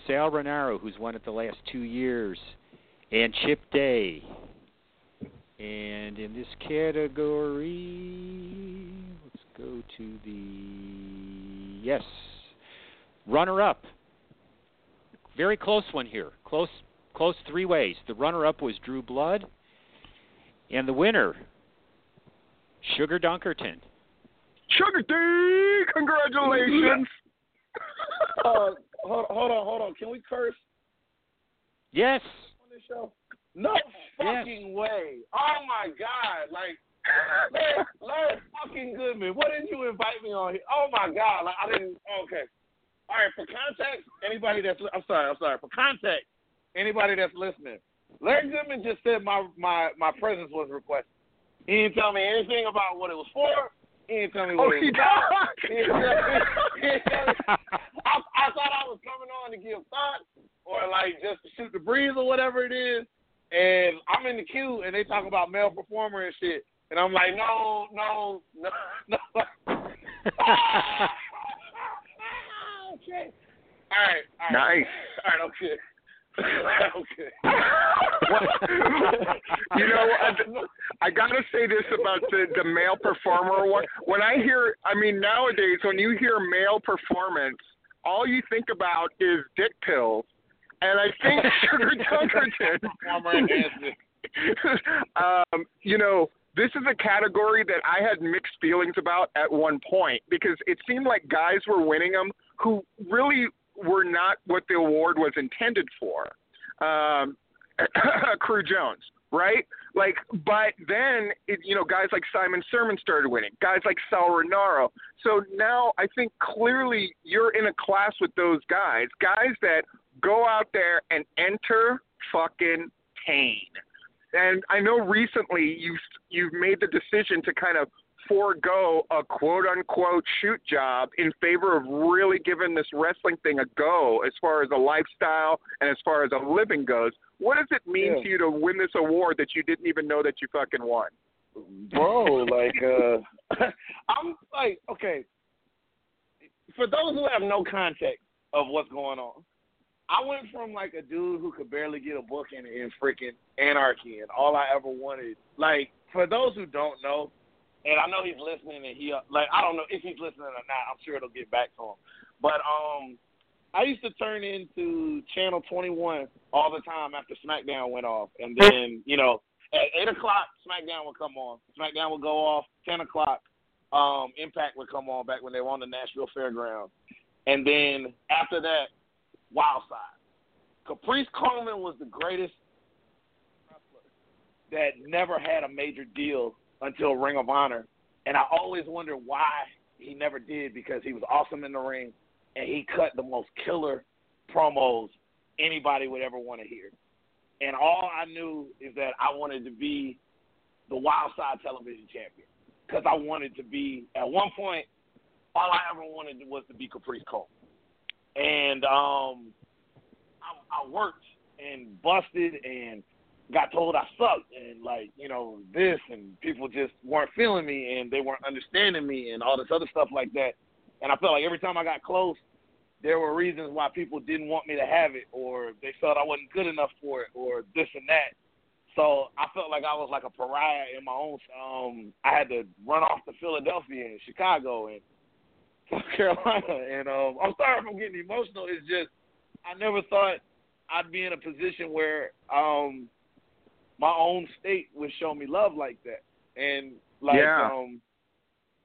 Sal Rinauro, who's won it the last two years, and Chip Day. And in this category, let's go to the yes, runner up. Very close one here. Close close three ways. The runner up was Drew Blood, and the winner, Sugar Dunkerton. Sugar D, congratulations. Uh, hold, hold on, hold on. Can we curse Yes. on this show? No Yes. fucking way. Oh my god! Like Larry, Larry fucking Goodman. What didn't you invite me on here? Oh my God! Like I didn't. Okay. All right. For context, anybody that's I'm sorry. I'm sorry. For context, anybody that's listening, Larry Goodman just said my my my presence was requested. He didn't tell me anything about what it was for. He didn't tell me what Oh, it he was. He didn't tell me. He tell me. I, I thought I was coming on to give thought or like just to shoot the breeze or whatever it is. And I'm in the queue and they talk about male performer and shit. And I'm like, no, no, no, no. okay. All right. All right. Nice. All right. Okay. Okay. you know, I, I gotta say this about the the male performer one. When I hear, I mean, nowadays when you hear male performance, all you think about is dick pills, and I think Sugar Dunkerton. Um, you know, this is a category that I had mixed feelings about at one point because it seemed like guys were winning them who really were not what the award was intended for. Um, Crew Jones, right? Like, but then it, you know, guys like Simon Sermon started winning, guys like Sal Rinauro. So now I think clearly you're in a class with those guys, guys that go out there and enter fucking pain. And I know recently you you've made the decision to kind of forego a quote unquote shoot job in favor of really giving this wrestling thing a go as far as a lifestyle and as far as a living goes. What does it mean Yeah. to you to win this award that you didn't even know that you fucking won? bro. Like, uh, I'm like, okay. For those who have no context of what's going on, I went from like a dude who could barely get a book in in freaking anarchy, and all I ever wanted. Like, for those who don't know, and I know he's listening, and he like I don't know if he's listening or not. I'm sure it'll get back to him. But um, I used to turn into Channel 21 all the time after SmackDown went off, and then you know at eight o'clock SmackDown would come on. SmackDown would go off. Ten o'clock, um, Impact would come on back when they were on the Nashville Fairgrounds, and then after that, Wild Side. Caprice Coleman was the greatest that never had a major deal until Ring of Honor, and I always wondered why he never did because he was awesome in the ring and he cut the most killer promos anybody would ever want to hear. And all I knew is that I wanted to be the Wild Side Television Champion because I wanted to be. At one point, all I ever wanted was to be Caprice Cole, and um, I, I worked and busted and got told I sucked and like you know this and people just weren't feeling me and they weren't understanding me and all this other stuff like that. And I felt like every time I got close, there were reasons why people didn't want me to have it or they felt I wasn't good enough for it or this and that. So I felt like I was like a pariah in my own. Um, I had to run off to Philadelphia and Chicago and South Carolina. And um, I'm sorry if I'm getting emotional. It's just I never thought I'd be in a position where um, my own state would show me love like that. And like Yeah. um,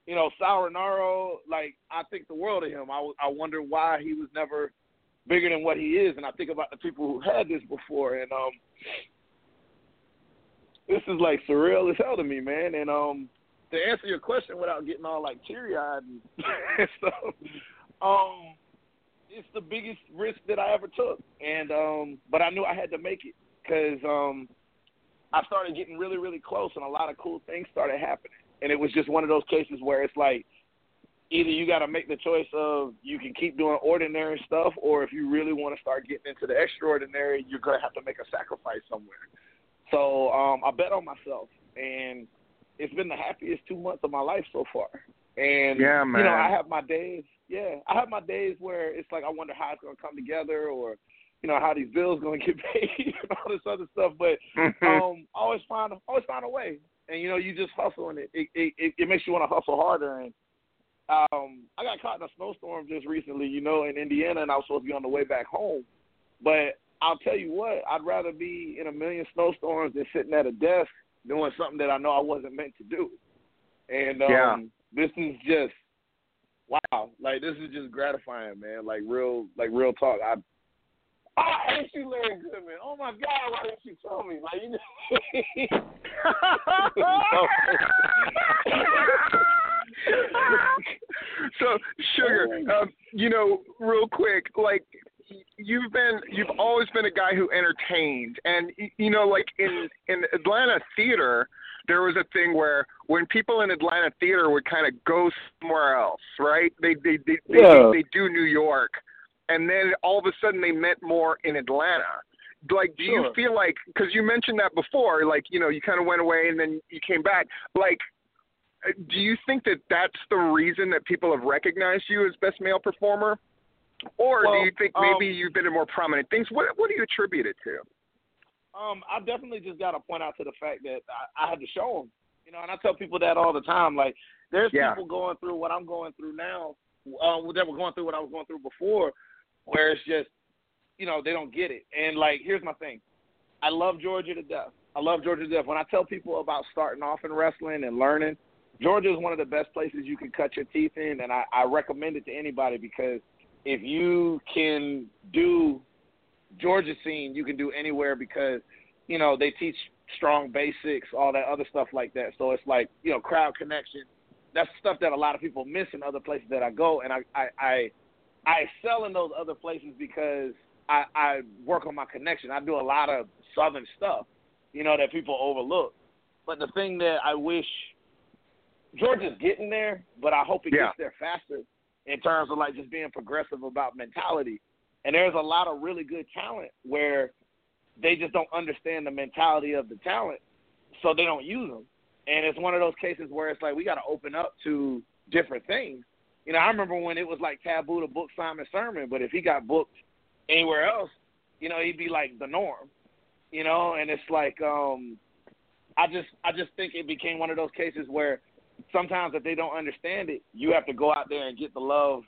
you know, Sal Rinauro, like I think the world of him. I I wonder why he was never bigger than what he is, and I think about the people who had this before, and um, this is like surreal as hell to me, man. And um, to answer your question without getting all like teary eyed and, stuff, um, it's the biggest risk that I ever took, and um, but I knew I had to make it because um, I started getting really, really close, and a lot of cool things started happening. And it was just one of those cases where it's like either you got to make the choice of you can keep doing ordinary stuff, or if you really want to start getting into the extraordinary, you're gonna have to make a sacrifice somewhere. So um, I bet on myself, and it's been the happiest two months of my life so far. And Yeah, you know, I have my days. Yeah, I have my days where it's like I wonder how it's gonna come together, or you know how these bills gonna get paid and all this other stuff. But um, always find always find a way, and you know you just hustle, and it it it, it makes you want to hustle harder. And um, I got caught in a snowstorm just recently, you know, in Indiana, and I was supposed to be on the way back home. But I'll tell you what, I'd rather be in a million snowstorms than sitting at a desk doing something that I know I wasn't meant to do. And um, Yeah. this is just wow, like this is just gratifying, man. Like real, like real talk. I I hate you, Larry Goodman. Oh my God, why didn't you tell me? Like you know. so sugar um, you know real quick like you've been you've always been a guy who entertained. And you know like in in atlanta theater there was a thing where when people in atlanta theater would kind of go somewhere else right? They they they they, Yeah. they, they do new york. And then all of a sudden they meant more in atlanta. Like do you feel like because you mentioned that before like you know you kind of went away and then you came back. Like uh, do you think that that's the reason that people have recognized you as best male performer, or Well, do you think maybe um, you've been in more prominent things? What What do you attribute it to? Um, I definitely just got to point out to the fact that I, I had to show them. You know, and I tell people that all the time. Like, there's Yeah. people going through what I'm going through now, um, that were going through what I was going through before, where it's just, you know, they don't get it. And like, here's my thing. I love Georgia to death. I love Georgia to death. When I tell people about starting off in wrestling and learning, Georgia is one of the best places you can cut your teeth in, and I, I recommend it to anybody because if you can do Georgia scene, you can do anywhere because you know they teach strong basics, all that other stuff like that. So it's like you know crowd connection. That's stuff that a lot of people miss in other places that I go, and I I I, I excel in those other places because I, I work on my connection. I do a lot of southern stuff, you know, that people overlook. But the thing that I wish Georgia's getting there, but I hope it Yeah. gets there faster in terms of like just being progressive about mentality. And there's a lot of really good talent where they just don't understand the mentality of the talent, so they don't use them. And it's one of those cases where it's like we got to open up to different things. You know, I remember when it was like taboo to book Simon Sermon, but if he got booked anywhere else, you know, he'd be like the norm. You know, and it's like um I just I just think it became one of those cases where sometimes if they don't understand it, you have to go out there and get the love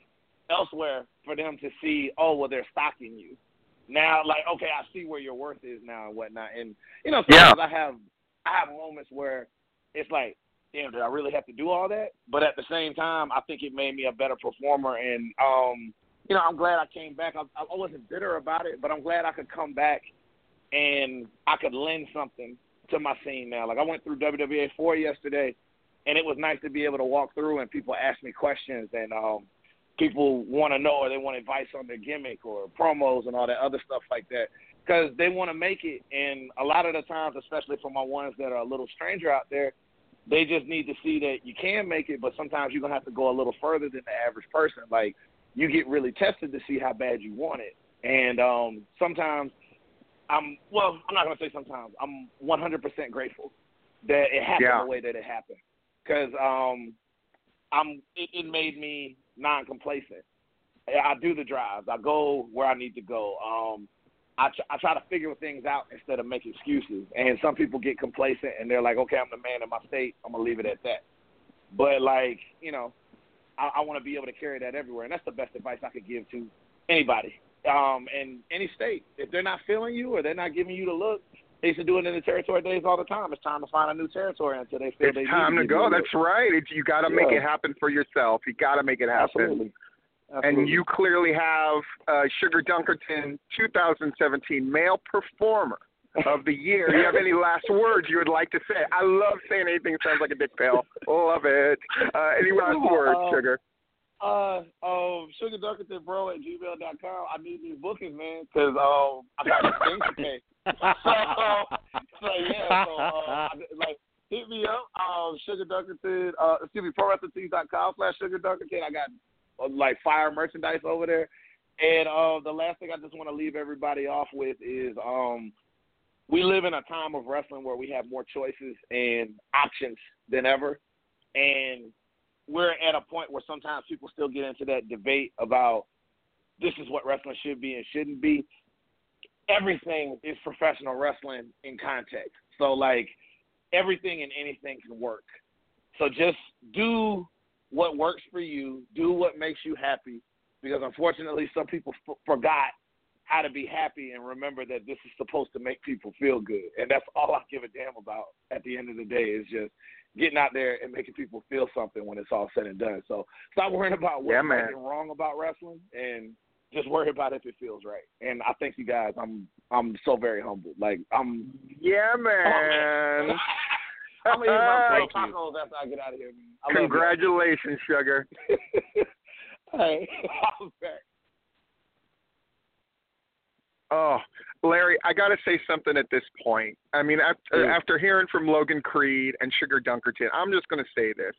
elsewhere for them to see, oh well they're stocking you. Now like, okay, I see where your worth is now and whatnot. And you know, sometimes I have I have moments where it's like, damn, did I really have to do all that? But at the same time I think it made me a better performer and um you know, I'm glad I came back. I, I wasn't bitter about it, but I'm glad I could come back and I could lend something to my scene now. Like I went through WWA four yesterday, and it was nice to be able to walk through and people ask me questions and um, people want to know or they want advice on their gimmick or promos and all that other stuff like that because they want to make it. And a lot of the times, especially for my ones that are a little stranger out there, they just need to see that you can make it, but sometimes you're gonna have to go a little further than the average person. Like you get really tested to see how bad you want it, and um, sometimes I'm well. I'm not gonna say sometimes. I'm 100% grateful that it happened Yeah. the way that it happened, because um, I'm. It, it made me non-complacent. I I do the drives. I go where I need to go. Um, I tr- I try to figure things out instead of make excuses. And some people get complacent and they're like, okay, I'm the man in my state. I'm gonna leave it at that. But like, you know, I, I want to be able to carry that everywhere, and that's the best advice I could give to anybody um, in any state. If they're not feeling you or they're not giving you the look, they used to do it in the territory days all the time. It's time to find a new territory until they feel It's they time to go. That's right. It's, you got to make it happen for yourself. You got to make it happen. Absolutely. And you clearly have uh, Sugar Dunkerton 2017 Male Performer of the Year. Do you have any last words you would like to say? I love saying anything that sounds like a dick pill. Love it. Uh, any last Yeah, words, uh, Sugar? Uh, um, Sugar Dunkerton bro at gmail.com. I need these bookings, man, because um, I got things to pay. so, so yeah, so uh, like hit me up, um, Sugar Dunkerton. Uh, excuse me, ProWrestlingTees.com slash Sugar Dunkerton. I got uh, like fire merchandise over there. And uh, the last thing I just want to leave everybody off with is um, we live in a time of wrestling where we have more choices and options than ever, and we're at a point where sometimes people still get into that debate about this is what wrestling should be and shouldn't be. Everything is professional wrestling in context. So like everything and anything can work. So just do what works for you, do what makes you happy because unfortunately some people f- forgot how to be happy and remember that this is supposed to make people feel good. And that's all I give a damn about at the end of the day is just getting out there and making people feel something when it's all said and done. So stop worrying about what's Yeah, right man. and wrong about wrestling and just worry about if it feels right. And I thank you guys. I'm I'm so very humbled. Like I'm. Yeah, oh, man. I'm gonna eat my tacos after I get out of here. I. Congratulations, sugar. hey, I'm back. Oh, Larry, I got to say something at this point. I mean, after, Yeah. Uh, after hearing from Logan Creed and Sugar Dunkerton, I'm just going to say this.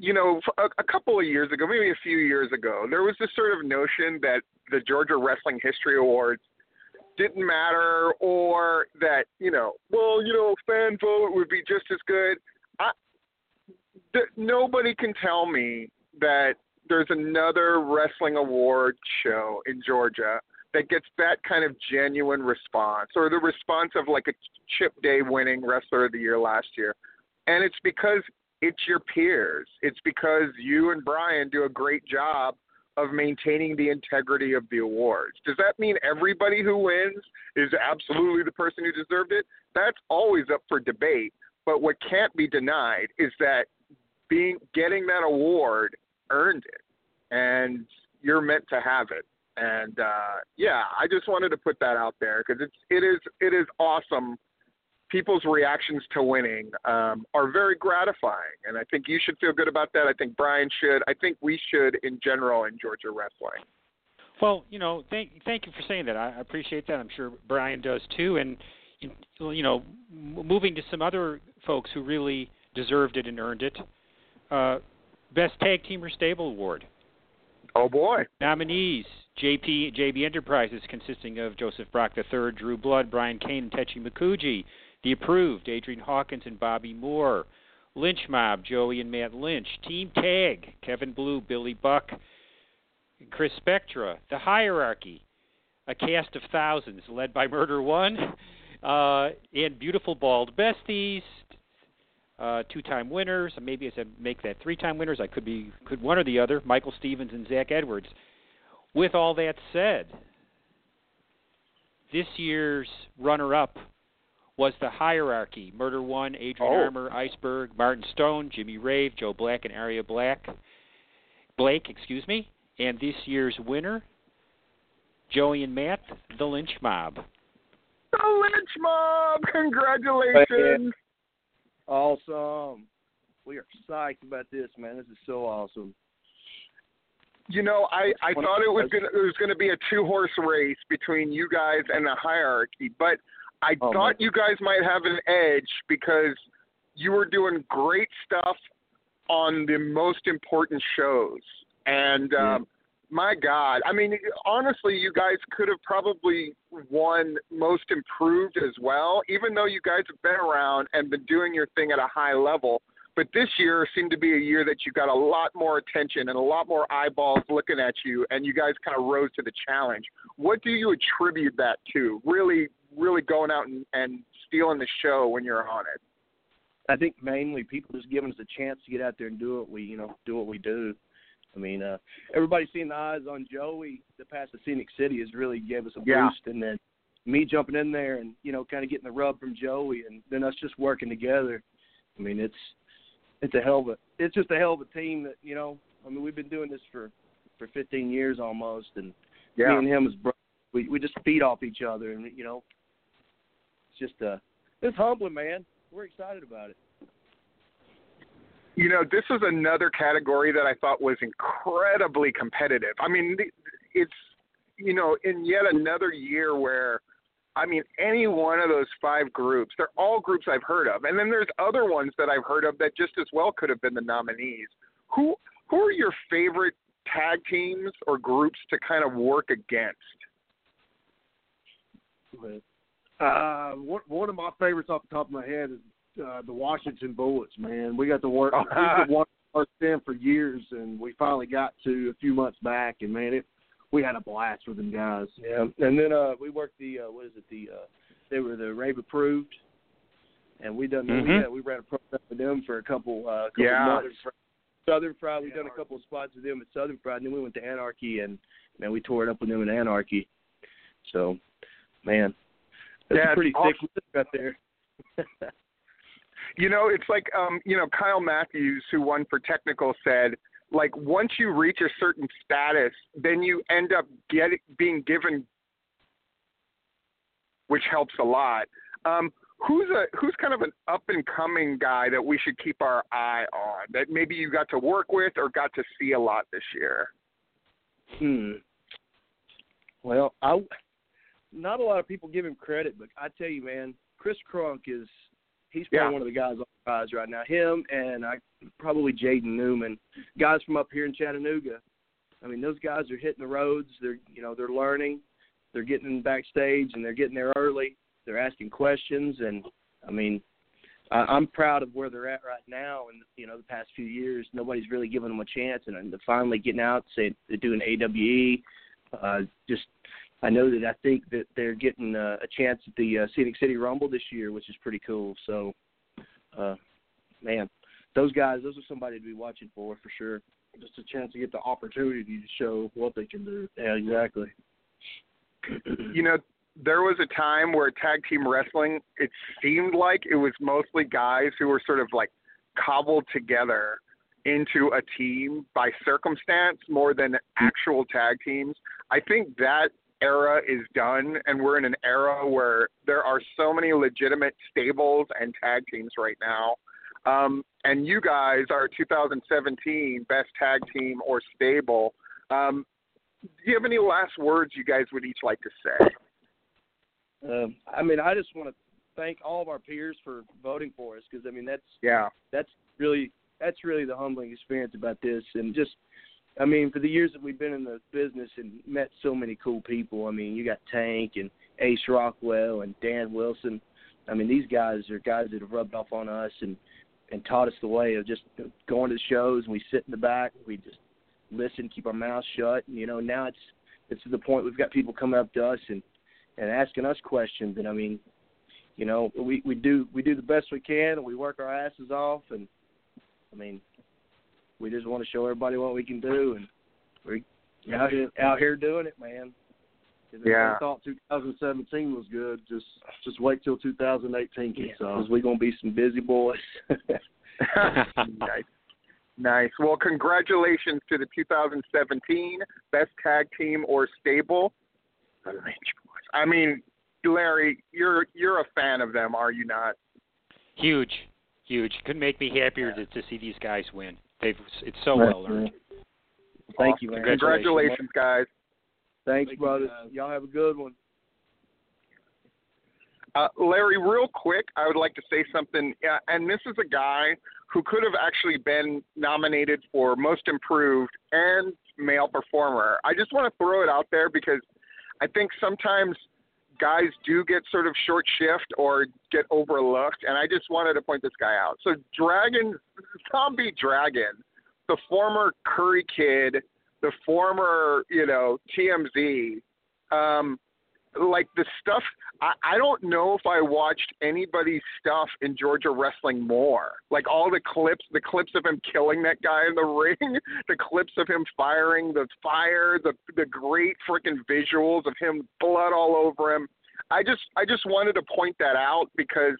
You know, a couple of years ago, maybe a few years ago, there was this sort of notion that the Georgia Wrestling History Awards didn't matter or that, you know, well, you know, fan vote would be just as good. I, th- nobody can tell me that there's another wrestling award show in Georgia that gets that kind of genuine response or the response of like a Chip Day winning wrestler of the year last year. And it's because it's your peers. It's because you and Brian do a great job of maintaining the integrity of the awards. Does that mean everybody who wins is absolutely the person who deserved it? That's always up for debate. But what can't be denied is that being getting that award earned it, and you're meant to have it. And uh, yeah, I just wanted to put that out there because it's it is it is awesome. People's reactions to winning um, are very gratifying, and I think you should feel good about that. I think Brian should. I think we should in general in Georgia wrestling. Well, you know, thank thank you for saying that. I appreciate that. I'm sure Brian does too. And you know, moving to some other folks who really deserved it and earned it. Uh, Best Tag Team or Stable Award. Oh boy. Nominees: JP JB Enterprises, consisting of Joseph Brock III, Drew Blood, Brian Kane, and Techi Makuji. The Approved: Adrian Hawkins and Bobby Moore. Lynch Mob: Joey and Matt Lynch. Team Tag: Kevin Blue, Billy Buck, Chris Spectra. The Hierarchy: A cast of thousands, led by Murder One, uh, and Beautiful Bald Besties. Uh, two-time winners. Maybe as I make that three-time winners, I could be could one or the other. Michael Stevens and Zach Edwards. With all that said, this year's runner-up was the hierarchy: Murder One, Adrian Oh. Armour, Iceberg, Martin Stone, Jimmy Rave, Joe Black, and Aria Black. Blake, excuse me. And this year's winner, Joey and Matt, the Lynch Mob. The Lynch Mob! Congratulations! Awesome. We are psyched about this, man. This is so awesome. You know, I I thought it was gonna it was gonna be a two horse race between you guys and the hierarchy, but I Oh, thought man. you guys might have an edge because you were doing great stuff on the most important shows. And um my God, I mean, honestly, you guys could have probably won most improved as well, even though you guys have been around and been doing your thing at a high level. But this year seemed to be a year that you got a lot more attention and a lot more eyeballs looking at you, and you guys kind of rose to the challenge. What do you attribute that to? Really, really going out and, and stealing the show when you're on it. I think mainly people just giving us a chance to get out there and do what we, you know, do what we do. I mean, uh everybody's seen the eyes on Joey the past the Scenic City has really gave us a Yeah. boost and then me jumping in there and, you know, kind of getting the rub from Joey and then us just working together. I mean, it's it's a hell of a it's just a hell of a team that, you know, I mean, we've been doing this for for 15 years almost and Yeah. me and him as bro- we we just feed off each other and you know, it's just uh it's humbling, man. We're excited about it. You know, this is another category that I thought was incredibly competitive. I mean, it's you know, in yet another year where I mean, any one of those five groups, they're all groups I've heard of. And then there's other ones that I've heard of that just as well could have been the nominees. Who who are your favorite tag teams or groups to kind of work against? Uh, one, one of my favorites off the top of my head is uh, the Washington Bullets. Man, we got to work. Oh. We've been wanting to work them for years, and we finally got to a few months back. And man, it we had a blast with them guys. Yeah, and then uh we worked the uh what is it the uh they were the rave approved, and we done we Mhm. had, we ran a program with them for a couple uh couple Yeah. months. Southern Fried, we done a couple of spots with them at Southern Fried, and then we went to Anarchy, and man, we tore it up with them in Anarchy. So, man, that's Yeah, a pretty it's thick awesome. list right there. You know, it's like um, you know, Kyle Matthews, who won for technical, said like once you reach a certain status, then you end up getting being given, which helps a lot. Um, who's a who's kind of an up and coming guy that we should keep our eye on that maybe you got to work with or got to see a lot this year? Hmm. Well, I not a lot of people give him credit, but I tell you, man, Chris Crunk is he's probably Yeah. one of the guys on the rise right now. Him and I probably Jaden Newman, guys from up here in Chattanooga. I mean, those guys are hitting the roads. They're you know they're learning. They're getting backstage and they're getting there early. They're asking questions and I mean, I, I'm proud of where they're at right now. And you know, the past few years, nobody's really given them a chance, and, and they're finally getting out, they're doing AWE. Uh, just, I know that I think that they're getting uh, a chance at the uh, Scenic City Rumble this year, which is pretty cool. So, uh, man, those guys, those are somebody to be watching for for sure. Just a chance to get the opportunity to show what they can do. Yeah, exactly. you know, there was a time where tag team wrestling, it seemed like it was mostly guys who were sort of like cobbled together into a team by circumstance more than actual tag teams. I think that era is done and we're in an era where there are so many legitimate stables and tag teams right now. Um, and you guys are 2017 best tag team or stable. Um, do you have any last words you guys would each like to say? Um, I mean, I just want to thank all of our peers for voting for us because I mean that's Yeah. that's really that's really the humbling experience about this and just I mean for the years that we've been in the business and met so many cool people. I mean, you got Tank and Ace Rockwell and Dan Wilson. I mean, these guys are guys that have rubbed off on us and and taught us the way of just going to the shows and we sit in the back, we just listen, keep our mouths shut. And, you know, now it's it's to the point we've got people coming up to us and and asking us questions and I mean, you know, we we do we do the best we can and we work our asses off and I mean, we just want to show everybody what we can do and we're out here out here doing it, man. If Yeah. they thought 2017 was good, just just wait till 2018 kicks off. Because we're gonna be some busy boys. nice. Nice. Well, congratulations to the 2017 Best Tag Team or Stable. The Lynch Boys. I mean, Larry, you're you're a fan of them, are you not? Huge, huge. Couldn't make me happier to, to see these guys win. They've it's so well earned. Thank you, man. Congratulations, guys. Thanks, brothers. Y'all have a good one. Uh, Larry, real quick, I would like to say something. Uh, and this is a guy who could have actually been nominated for Most Improved and Male Performer. I just want to throw it out there because I think sometimes guys do get sort of short shift or get overlooked. And I just wanted to point this guy out. So, Dragon, Zombie Dragon, the former Curry Kid, the former, you know, TMZ, um, like the stuff I, I don't know if I watched anybody's stuff in Georgia wrestling more. Like all the clips, the clips of him killing that guy in the ring, the clips of him firing the fire, the the great freaking visuals of him blood all over him. I just I just wanted to point that out because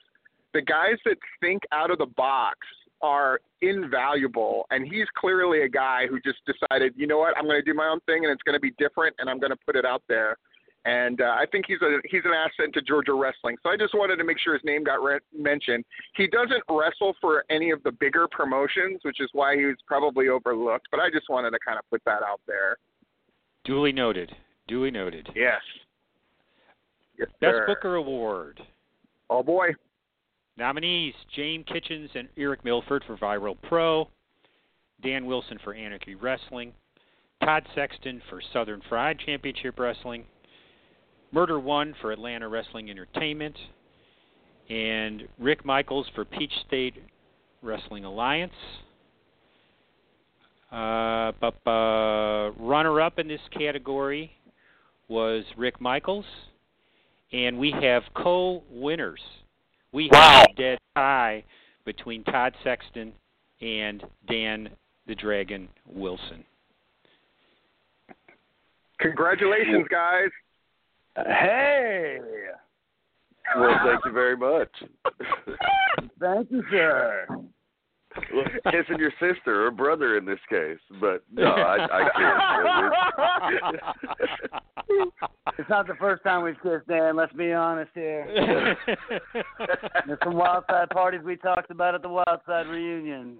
the guys that think out of the box are invaluable and he's clearly a guy who just decided, you know what, I'm going to do my own thing and it's going to be different and I'm going to put it out there and uh, I think he's a he's an asset to Georgia wrestling. So I just wanted to make sure his name got re- mentioned. He doesn't wrestle for any of the bigger promotions, which is why he was probably overlooked. But I just wanted to kind of put that out there. Duly noted. Duly noted. Yes. Yes, Best sir. Booker Award. Oh boy. Nominees: James Kitchens and Eric Milford for Viral Pro, Dan Wilson for Anarchy Wrestling, Todd Sexton for Southern Fried Championship Wrestling, Murder One for Atlanta Wrestling Entertainment, and Rick Michaels for Peach State Wrestling Alliance. Uh, but, uh, runner-up in this category was Rick Michaels, and we have co-winners. We have a dead tie between Todd Sexton and Dan the Dragon Wilson. Congratulations, guys. Hey. Well, thank you very much. Thank you, sir. well, kissing your sister or brother in this case. But no, I, I can't. it's not the first time we've kissed, Dan. Let's be honest here. There's some wild side parties we talked about at the wild side reunion.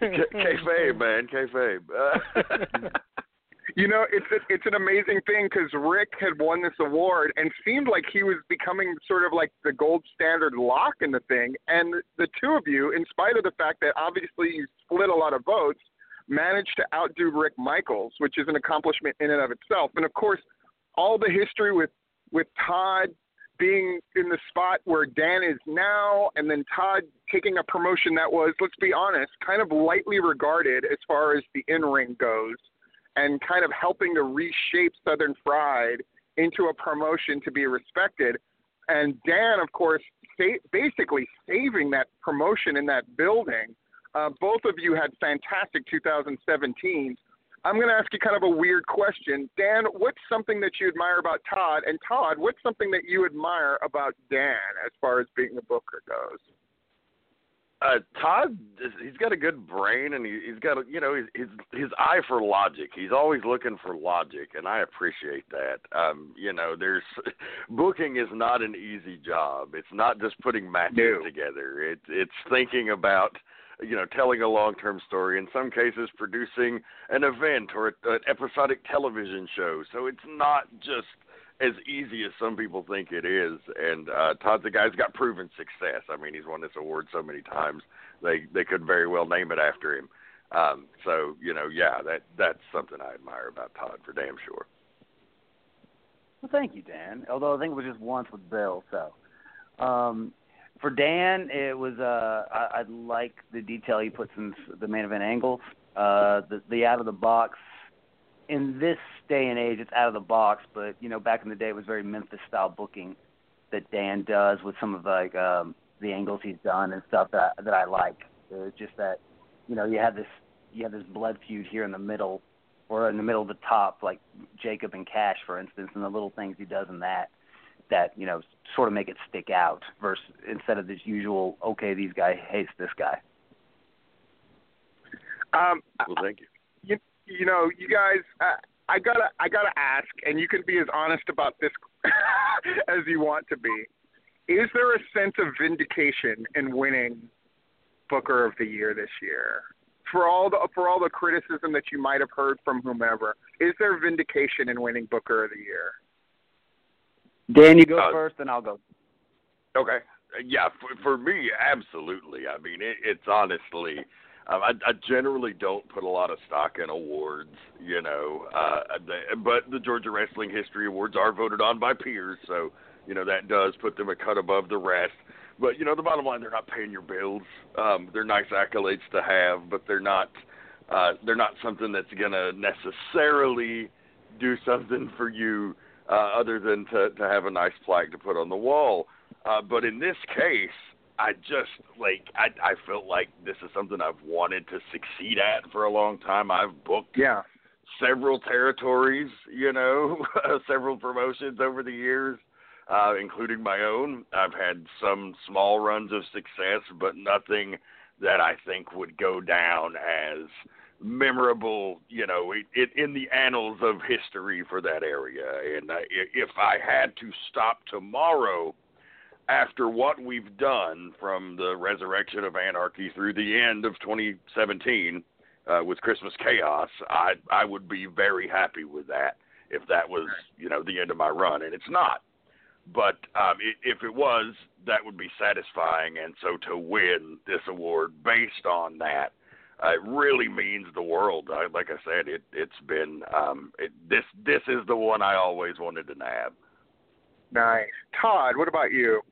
K- kayfabe, man, kayfabe. You know, it's a, it's an amazing thing because Rick had won this award and seemed like he was becoming sort of like the gold standard lock in the thing. And the two of you, in spite of the fact that obviously you split a lot of votes, managed to outdo Rick Michaels, which is an accomplishment in and of itself. And of course, all the history with with Todd being in the spot where Dan is now, and then Todd taking a promotion that was, let's be honest, kind of lightly regarded as far as the in ring goes and kind of helping to reshape Southern Fried into a promotion to be respected. And Dan, of course, sa- basically saving that promotion in that building. Uh, both of you had fantastic 2017s. I'm going to ask you kind of a weird question. Dan, what's something that you admire about Todd? And Todd, what's something that you admire about Dan as far as being a booker goes? Uh, Todd, he's got a good brain, and he, he's got a, you know his, his his eye for logic. He's always looking for logic, and I appreciate that. Um, you know, there's booking is not an easy job. It's not just putting matches no. together. It's it's thinking about you know telling a long term story. In some cases, producing an event or a, an episodic television show. So it's not just as easy as some people think it is. And uh, Todd's a guy who's got proven success. I mean, he's won this award so many times they they could very well name it after him. Um, so you know, yeah, that that's something I admire about Todd for damn sure. Well, thank you, Dan. Although I think it was just once with Bill. So um, for Dan, it was uh, I, I like the detail he puts in the main event angles, uh, the the out of the box in this day and age, it's out of the box. But you know, back in the day, it was very Memphis style booking that Dan does with some of like um, the angles he's done and stuff that that I like. It's just that you know you have this you have this blood feud here in the middle or in the middle of the top, like Jacob and Cash, for instance, and the little things he does in that that you know sort of make it stick out versus instead of this usual okay these guy hates this guy. Um, well, thank you you know, you guys, uh, I gotta, I gotta ask, and you can be as honest about this as you want to be. Is there a sense of vindication in winning Booker of the Year this year? For all the for all the criticism that you might have heard from whomever, is there vindication in winning Booker of the Year? Dan, you go uh, first, and I'll go. Okay. Yeah, for, for me, absolutely. I mean, it, it's honestly um, I, I generally don't put a lot of stock in awards, you know, uh, but the Georgia Wrestling History Awards are voted on by peers, so you know that does put them a cut above the rest. But you know, the bottom line, they're not paying your bills. Um, they're nice accolades to have, but they're not uh, they're not something that's gonna necessarily do something for you uh, other than to to have a nice plaque to put on the wall. Uh, but in this case, I just like I I felt like this is something I've wanted to succeed at for a long time. I've booked yeah several territories, you know, several promotions over the years, uh, including my own. I've had some small runs of success, but nothing that I think would go down as memorable, you know, it, it, in the annals of history for that area. And uh, if I had to stop tomorrow after what we've done from the resurrection of anarchy through the end of 2017 uh, with Christmas chaos, I I would be very happy with that if that was you know the end of my run, and it's not. But um, it, if it was, that would be satisfying, and so to win this award based on that, uh, it really means the world. I, like I said, it it's been um, it, this this is the one I always wanted to nab. Nice, Todd. What about you?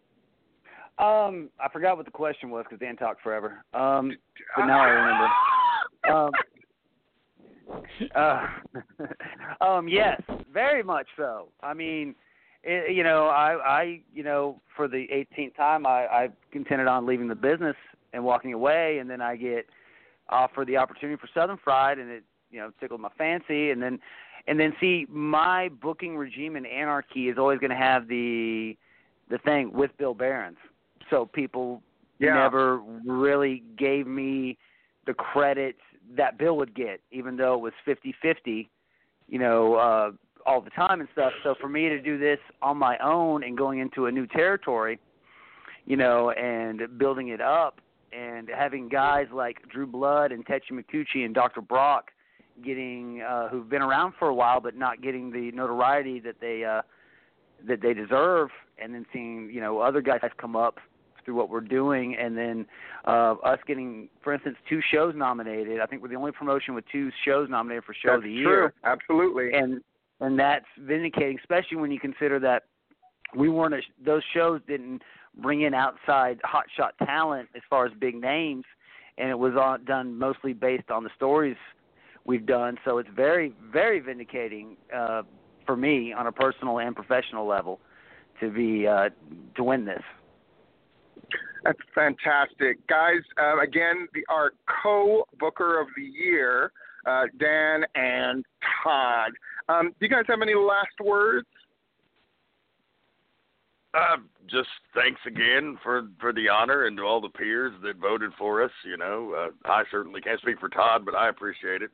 Um, I forgot what the question was because Dan talked forever. Um, but now I remember. Um, uh, um, yes, very much so. I mean, it, you know, I, I, you know, for the 18th time, I, I contended on leaving the business and walking away, and then I get offered the opportunity for Southern Fried, and it, you know, tickled my fancy, and then, and then see, my booking regime in Anarchy is always going to have the, the thing with Bill Behrens so people Yeah. never really gave me the credit that Bill would get, even though it was fifty-fifty, you know, uh, all the time and stuff. So for me to do this on my own and going into a new territory, you know, and building it up and having guys like Drew Blood and Tetchy McCucci and Dr. Brock getting uh who've been around for a while but not getting the notoriety that they uh that they deserve and then seeing, you know, other guys come up through what we're doing and then uh us getting for instance two shows nominated. I think we're the only promotion with two shows nominated for show That's of the year. true. year Absolutely. and and that's vindicating, especially when you consider that we weren't a, those shows didn't bring in outside hotshot talent as far as big names, and it was on, done mostly based on the stories we've done. So it's very very vindicating uh, for me on a personal and professional level to be uh, to win this. That's fantastic, guys. Uh, again, the our co-booker of the year, uh, Dan and Todd. Um, do you guys have any last words? Uh, just thanks again for for the honor and to all the peers that voted for us. You know, uh, I certainly can't speak for Todd, but I appreciate it.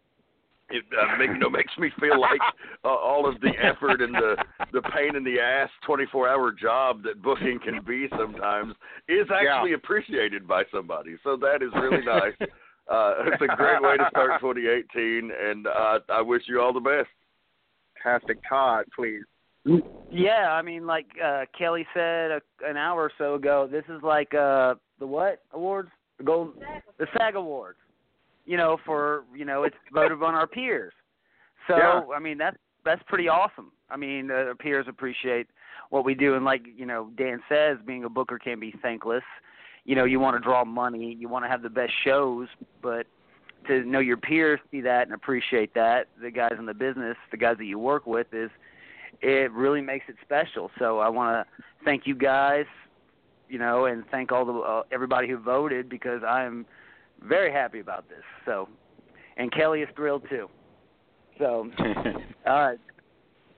It uh, make, you know makes me feel like uh, all of the effort and the the pain in the ass 24 hour job that booking can be sometimes is actually appreciated by somebody. So that is really nice. Uh, it's a great way to start 2018, and uh, I wish you all the best. Fantastic, Todd. Please. Yeah, I mean, like uh, Kelly said a, an hour or so ago, this is like uh, the what awards? The gold, the SAG awards. You know, for you know, it's voted on our peers. So Yeah. I mean, that's that's pretty awesome. I mean, uh, our peers appreciate what we do, and like you know, Dan says, being a booker can be thankless. You know, you want to draw money, you want to have the best shows, but to know your peers see that and appreciate that, the guys in the business, the guys that you work with, is it really makes it special. So I want to thank you guys, you know, and thank all the uh, everybody who voted because I am very happy about this. So, and Kelly is thrilled too. So, all right.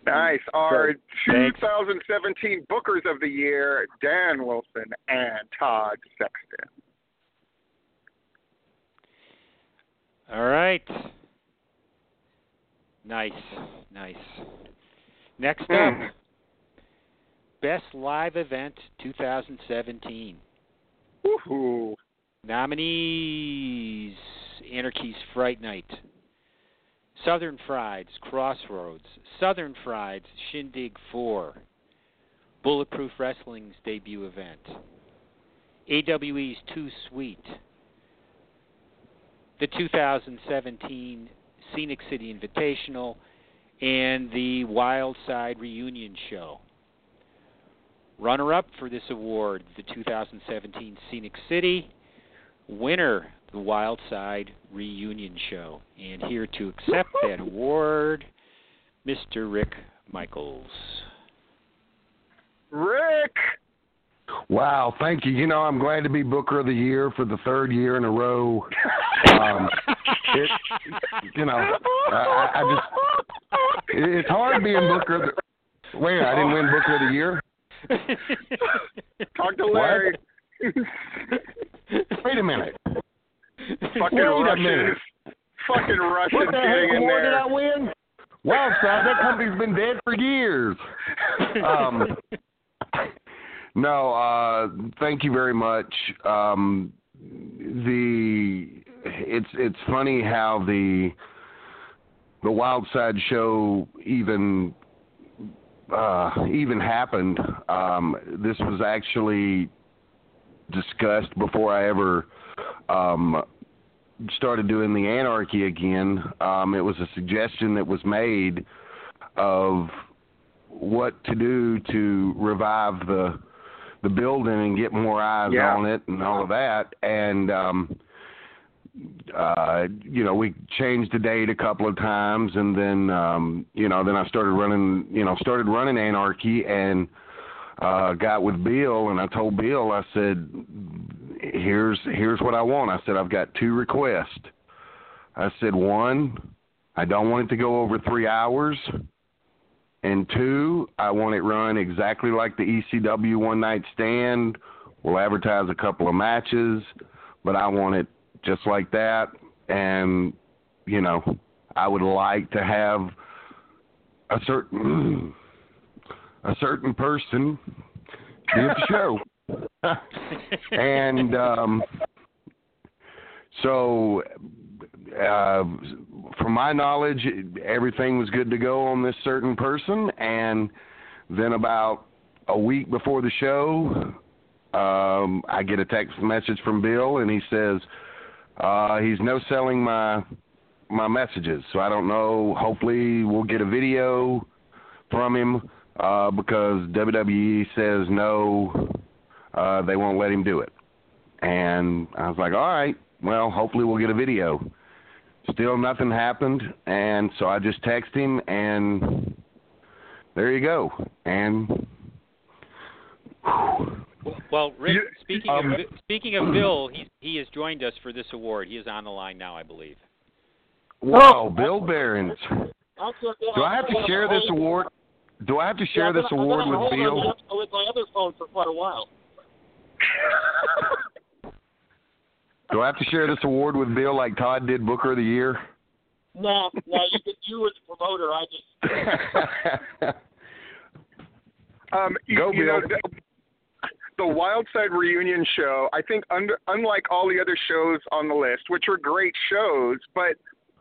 Nice. Our Thanks. 2017 Bookers of the Year, Dan Wilson and Todd Sexton. All right. Nice, nice. Next hmm. up, Best Live Event 2017. Woohoo. Nominees Anarchy's Fright Night, Southern Fried's Crossroads, Southern Fried's Shindig 4, Bulletproof Wrestling's debut event, AWE's Too Sweet, the 2017 Scenic City Invitational, and the Wild Side Reunion Show. Runner up for this award, the 2017 Scenic City. Winner, the Wild Side Reunion Show. And here to accept that award, Mr. Rick Michaels. Rick! Wow, thank you. You know, I'm glad to be Booker of the Year for the third year in a row. Um, it, you know, I, I I just it, it's hard being Booker. Of the, wait, I didn't win Booker of the Year. Talk to Larry. Wait a minute. Fucking Wait a Russians. minute. Fucking Russians What the getting in award did. I win? Wildside, that company's been dead for years. Um, no, uh, thank you very much. Um, the it's it's funny how the the Wild Side show even uh, even happened. Um, this was actually discussed before I ever um, started doing the anarchy again. Um, it was a suggestion that was made of what to do to revive the the building and get more eyes Yeah. on it and all of that. And um, uh, you know, we changed the date a couple of times, and then um, you know, then I started running, you know, started running anarchy and uh, got with Bill, and I told Bill, I said, "Here's here's what I want." I said, "I've got two requests." I said, "One, I don't want it to go over three hours." And two, I want it run exactly like the ECW one night stand we'll advertise a couple of matches, but I want it just like that. And you know, I would like to have a certain a certain person do the show. and um so uh from my knowledge everything was good to go on this certain person. And then about a week before the show um I get a text message from Bill and he says uh he's no selling my my messages. So I don't know. Hopefully we'll get a video from him uh because WWE says no uh they won't let him do it. And I was like all right well hopefully we'll get a video. Still nothing happened and so I just texted him and there you go. And Well, Rick, speaking um, of speaking of Bill, he he has joined us for this award. He is on the line now, I believe. wow Bill Behrens. Do I have to share this award do I have to share this award with Bill with my other phone for quite a while. do I have to share this award with Bill like Todd did Booker of the Year No, no, you, you were the promoter. I just Um, you, Go, you know, Bill. the, the Wild Side Reunion show, I think, under, unlike all the other shows on the list, which were great shows, but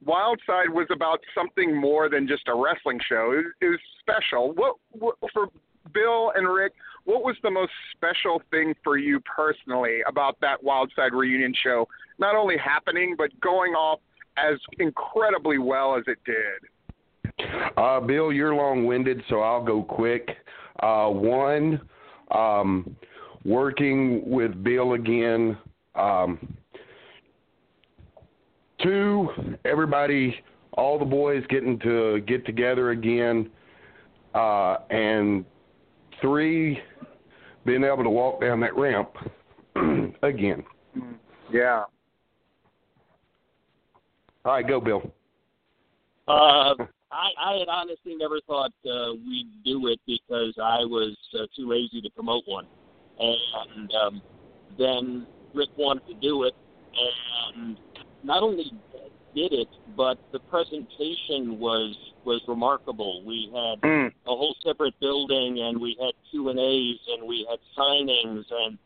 Wild Side was about something more than just a wrestling show. It, was- it was special. What, what for Bill and Rick? What was the most special thing for you personally about that Wildside Reunion show? Not only happening, but going off as incredibly well as it did. Uh, Bill, you're long winded, so I'll go quick. Uh, one, um, working with Bill again. Um, two, everybody, all the boys getting to get together again. Uh, and three, being able to walk down that ramp again. Yeah. All right, go, Bill. Uh, I, I had honestly never thought uh, we'd do it because I was uh, too lazy to promote one, and um, then Rick wanted to do it, and not only did it, but the presentation was was remarkable. We had Mm. a whole separate building, and we had Q and A's, and we had signings, and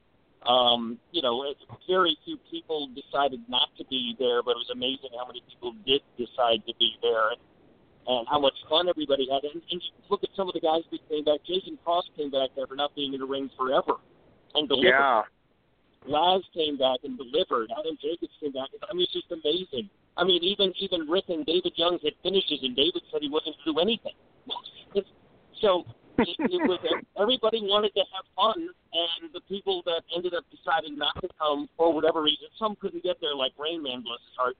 um, you know, very few people decided not to be there, but it was amazing how many people did decide to be there, and, and how much fun everybody had. And, and look at some of the guys that came back. Jason Cross came back there for not being in the ring forever, and delivered. Yeah. Laz came back and delivered. Adam Jacobs came back. I mean, it's just amazing. I mean, even even Rick and David Young had finishes, and David said he wasn't going to do anything. so it, it was everybody wanted to have fun, and the people that ended up deciding not to come for whatever reason, some couldn't get there, like Rain Man, bless his heart,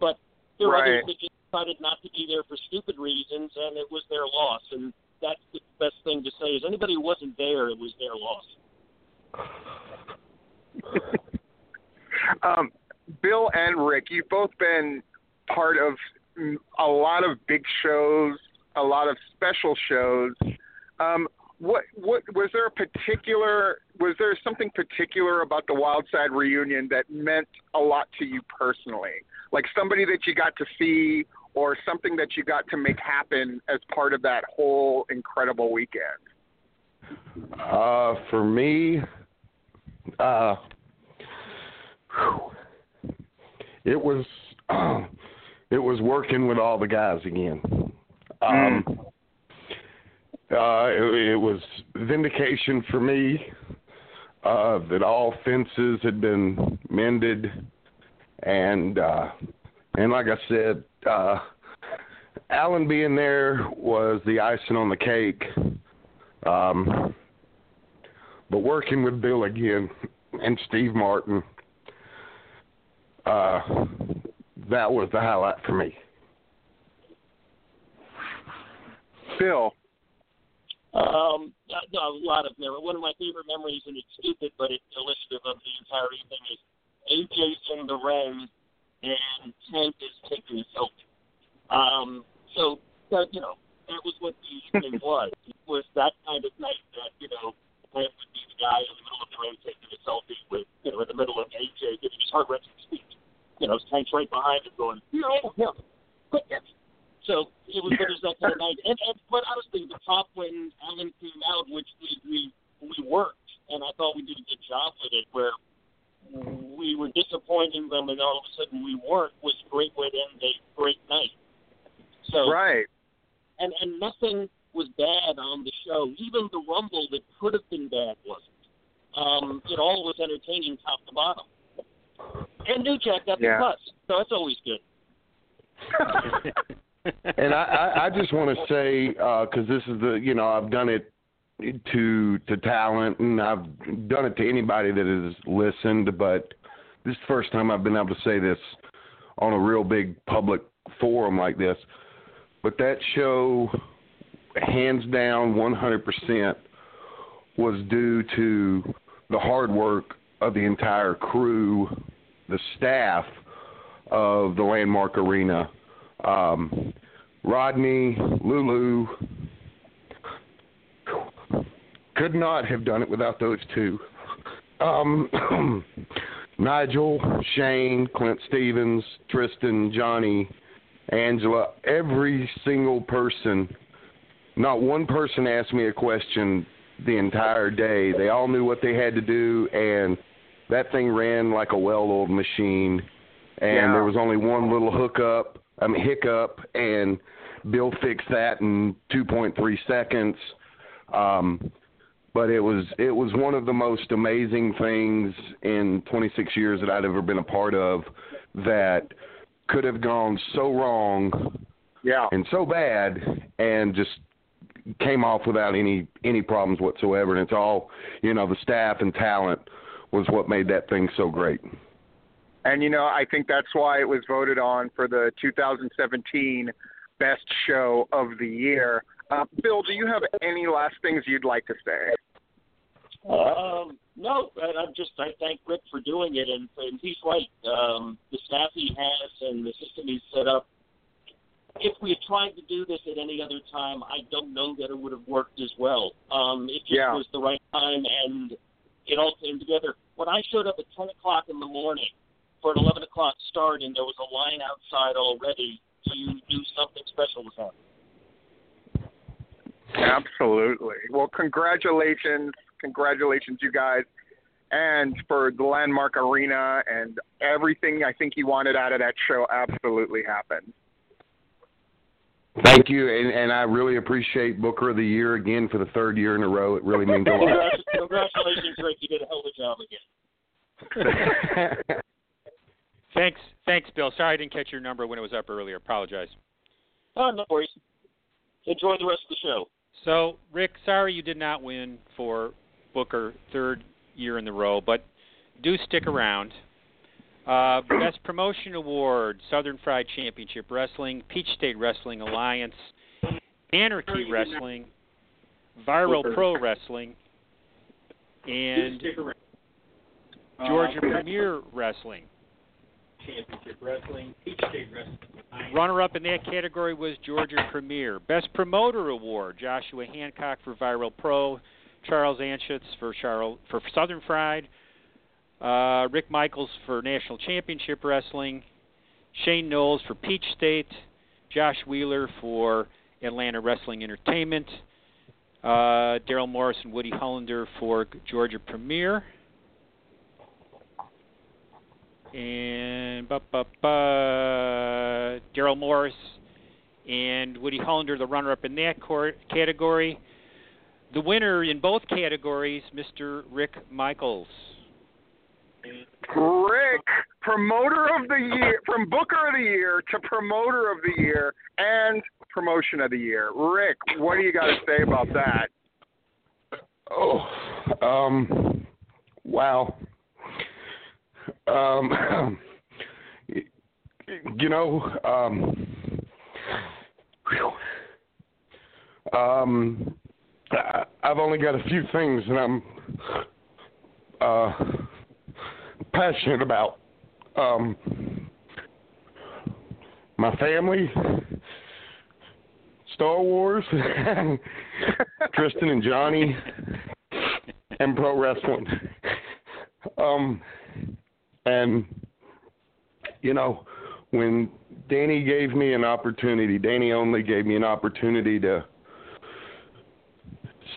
but there were Right. others that just decided not to be there for stupid reasons, and it was their loss. And that's the best thing to say is anybody who wasn't there, it was their loss. Um, Bill and Rick, you've both been part of a lot of big shows, a lot of special shows. Um, what what was there a particular was there something particular about the Wild Side reunion that meant a lot to you personally? Like somebody that you got to see or something that you got to make happen as part of that whole incredible weekend? Uh, for me, uh, whew, it was it was working with all the guys again. Um, uh, it, it was vindication for me uh, that all fences had been mended, and uh, and like I said, uh, Alan being there was the icing on the cake. Um, but working with Bill again and Steve Martin, uh, that was the highlight for me. Bill. Um, no, a lot of memories. One of my favorite memories, and it's stupid, but it's illustrative of the entire evening, is AJ's in the ring and Tank is taking a selfie. Um, so, that, you know, that was what the evening was. It was that kind of night that, you know, Tank would be the guy in the middle of the ring taking a selfie with, you know, in the middle of AJ giving his heart wrenching speech. You know, Tank's right behind him going, no, no, quick, yes. So it was, it was that kind of night. And, and but honestly, the top when Alan came out, which we we we worked, and I thought we did a good job with it, where we were disappointing them, and all of a sudden we weren't. Was a great way to end a great night. So right. and and nothing was bad on the show. Even the Rumble that could have been bad wasn't. Um, it all was entertaining top to bottom. And New Jack got Yeah. the cuss, so that's always good. and I, I, I just want to say because this is the you know I've done it to to talent and I've done it to anybody that has listened, but this is the first time I've been able to say this on a real big public forum like this. But that show, hands down, 100% was due to the hard work of the entire crew, the staff of the Landmark Arena. Um, Rodney, Lulu, could not have done it without those two. Um, Nigel, Shane, Clint Stevens, Tristan, Johnny, Angela, every single person, not one person asked me a question the entire day. They all knew what they had to do, and that thing ran like a well oiled machine. And Yeah. there was only one little hookup, I mean, hiccup, and Bill fixed that in 2.3 seconds. Um, but it was it was one of the most amazing things in 26 years that I'd ever been a part of that could have gone so wrong Yeah. and so bad and just came off without any any problems whatsoever and it's all you know the staff and talent was what made that thing so great And you know, I think that's why it was voted on for the 2017 Best Show of the Year. Uh, Bill, do you have any last things you'd like to say? Um, no, I'm just I thank Rick for doing it, and, and he's right. Um, the staff he has and the system he's set up. If we had tried to do this at any other time, I don't know that it would have worked as well. Um, it just Yeah. was the right time, and it all came together. When I showed up at 10 o'clock in the morning for an 11 o'clock start, and there was a line outside already, you do something special with happening. Absolutely. Well, congratulations, congratulations, you guys, and for the Landmark Arena and everything I think you wanted out of that show absolutely happened. Thank you and, and I really appreciate Booker of the Year again for the third year in a row it really means a lot Congratulations, Rick. You did a hell of a job again. Thanks, thanks, Bill. Sorry I didn't catch your number when it was up earlier. Apologize. Oh, no worries. Enjoy the rest of the show. So, Rick, sorry you did not win for Booker third year in the row, but do stick around. Uh, Best Promotion Award, Southern Fried Championship Wrestling, Peach State Wrestling Alliance, Anarchy Wrestling, Viral Pro Wrestling, and Georgia Premier Wrestling. Championship Wrestling, Peach State Wrestling. Runner up in that category was Georgia Premier. Best Promoter Award, Joshua Hancock for Viral Pro, Charles Anschutz for Charles for Southern Fried, uh, Rick Michaels for National Championship Wrestling, Shane Knowles for Peach State, Josh Wheeler for Atlanta Wrestling Entertainment, uh, Daryl Morris and Woody Hollander for Georgia Premier. and Daryl Morris and Woody Hollander, the runner-up in that category. The winner in both categories, Mr. Rick Michaels. Rick, promoter of the year, from Booker of the year to promoter of the year and promotion of the year. Rick, what do you got to say about that? Oh, um, wow. Um, you know, um, um, I've only got a few things and I'm uh, passionate about. Um, my family, Star Wars, Tristan and Johnny, and pro wrestling. um, and you know, when Danny gave me an opportunity, Danny only gave me an opportunity to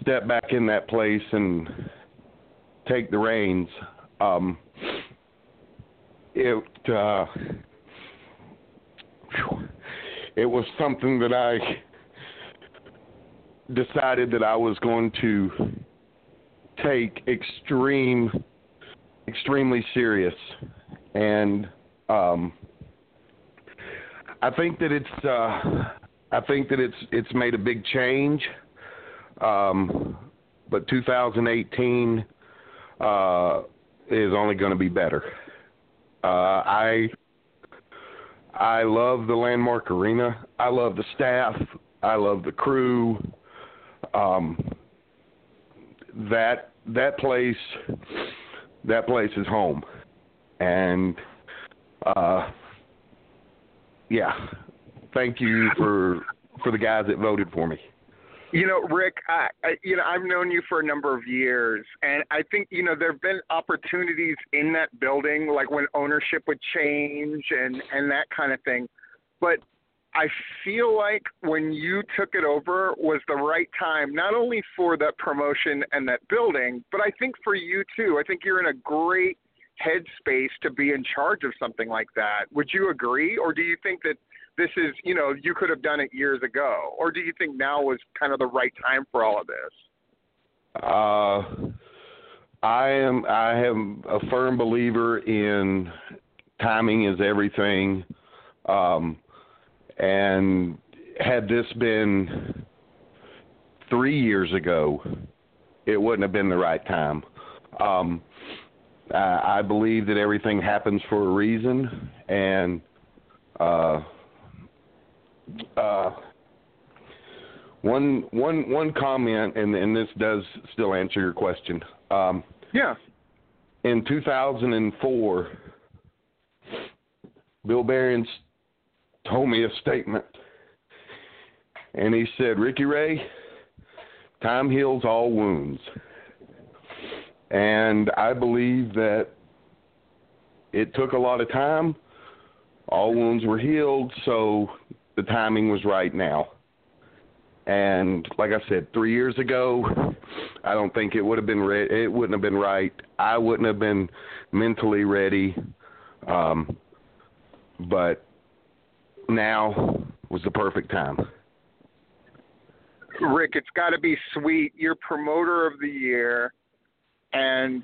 step back in that place and take the reins. Um, it uh, it was something that I decided that I was going to take extreme, extremely serious, and um, I think that it's uh, I think that it's it's made a big change. Um, but 2018 uh, is only going to be better. Uh, I I love the Landmark Arena. I love the staff. I love the crew. Um, that that place that place is home, and uh, yeah, thank you for for the guys that voted for me. You know, Rick, I, I you know I've known you for a number of years, and I think you know there have been opportunities in that building, like when ownership would change and and that kind of thing. But I feel like when you took it over was the right time, not only for that promotion and that building, but I think for you too. I think you're in a great headspace to be in charge of something like that. Would you agree, or do you think that this is, you know, you could have done it years ago, or do you think now was kind of the right time for all of this? Uh, I am. I am a firm believer in timing is everything. Um, and had this been three years ago, it wouldn't have been the right time. Um, I, believe that everything happens for a reason, and uh, uh, one one one comment, and and this does still answer your question. Um, yeah. In 2004, Bill Behrens told me a statement, and he said, "Ricky Ray, time heals all wounds." And I believe that it took a lot of time. All wounds were healed, so the timing was right now. And like I said, three years ago, I don't think it would have been re- it wouldn't have been right. I wouldn't have been mentally ready. Um, but now was the perfect time. Rick, it's got to be sweet. You're promoter of the year and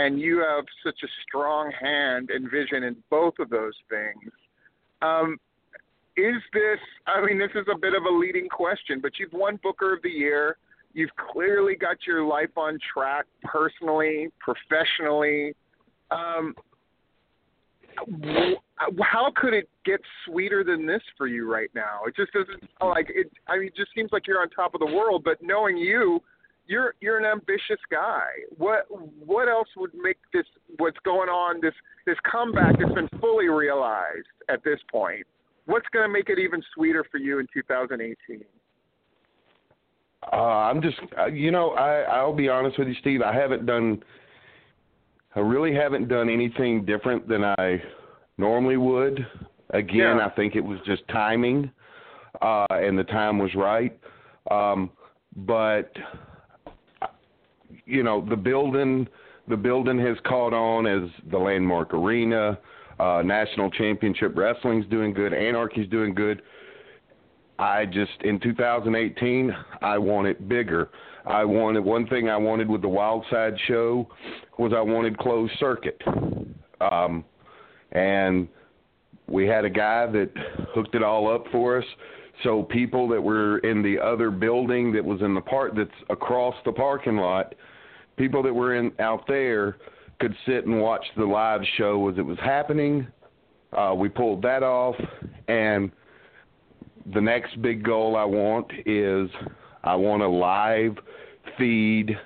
and you have such a strong hand and vision in both of those things. Um, is this? I mean, this is a bit of a leading question, but you've won Booker of the Year. You've clearly got your life on track personally, professionally. Um, how could it get sweeter than this for you right now? It just doesn't like it. I mean, it just seems like you're on top of the world. But knowing you, you're you're an ambitious guy. What what else would make this what's going on this this comeback has been fully realized at this point? What's going to make it even sweeter for you in 2018? Uh, I'm just, uh, you know, I I'll be honest with you, Steve. I haven't done, I really haven't done anything different than I normally would. Again, Yeah. I think it was just timing, uh, and the time was right. Um, but you know, the building, the building has caught on as the landmark arena. Uh, National Championship Wrestling's doing good. Anarchy's doing good. I just in 2018 I want it bigger. I wanted one thing I wanted with the Wild Side show was I wanted closed circuit. Um and we had a guy that hooked it all up for us. So people that were in the other building that was in the park that's across the parking lot, people that were in out there could sit and watch the live show as it was happening. Uh, we pulled that off, and the next big goal I want is I want a live feed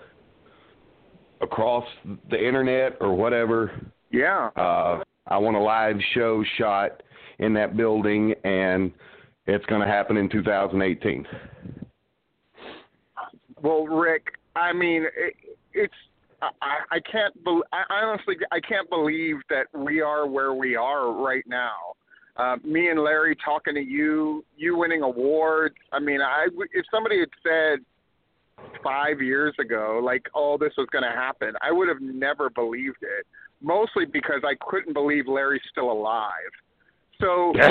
across the internet or whatever. Yeah. Uh, I want a live show shot in that building, and it's going to happen in 2018. Well, Rick, I mean, it, it's I, I can't. Be, I honestly, I can't believe that we are where we are right now. Uh, me and Larry talking to you, you winning awards. I mean, I if somebody had said five years ago, like, oh, this was going to happen, I would have never believed it. Mostly because I couldn't believe Larry's still alive. So,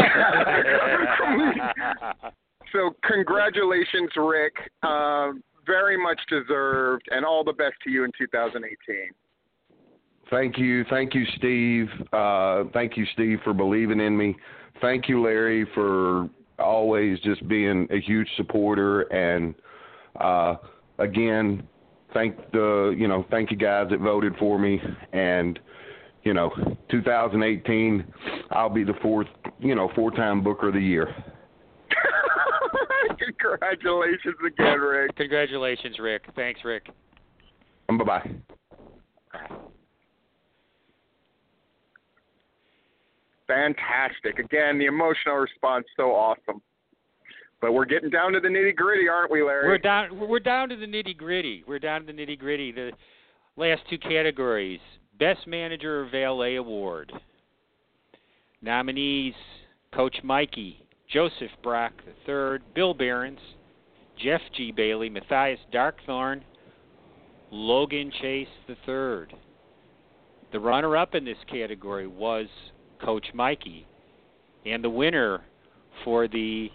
so congratulations, Rick. Um, very much deserved, and all the best to you in 2018. Thank you, thank you, Steve. Uh, thank you, Steve, for believing in me. Thank you, Larry, for always just being a huge supporter. And uh, again, thank the you know thank you guys that voted for me. And you know, 2018, I'll be the fourth you know four time Booker of the Year. Congratulations again, Rick. Congratulations, Rick. Thanks, Rick. Bye bye. Fantastic. Again, the emotional response so awesome. But we're getting down to the nitty gritty, aren't we, Larry? We're down. We're down to the nitty gritty. We're down to the nitty gritty. The last two categories: Best Manager Valet Award. Nominees: Coach Mikey, Joseph Brock III, Bill Behrens, Jeff G. Bailey, Matthias Darkthorn, Logan Chase III. The runner-up in this category was Coach Mikey, and the winner for the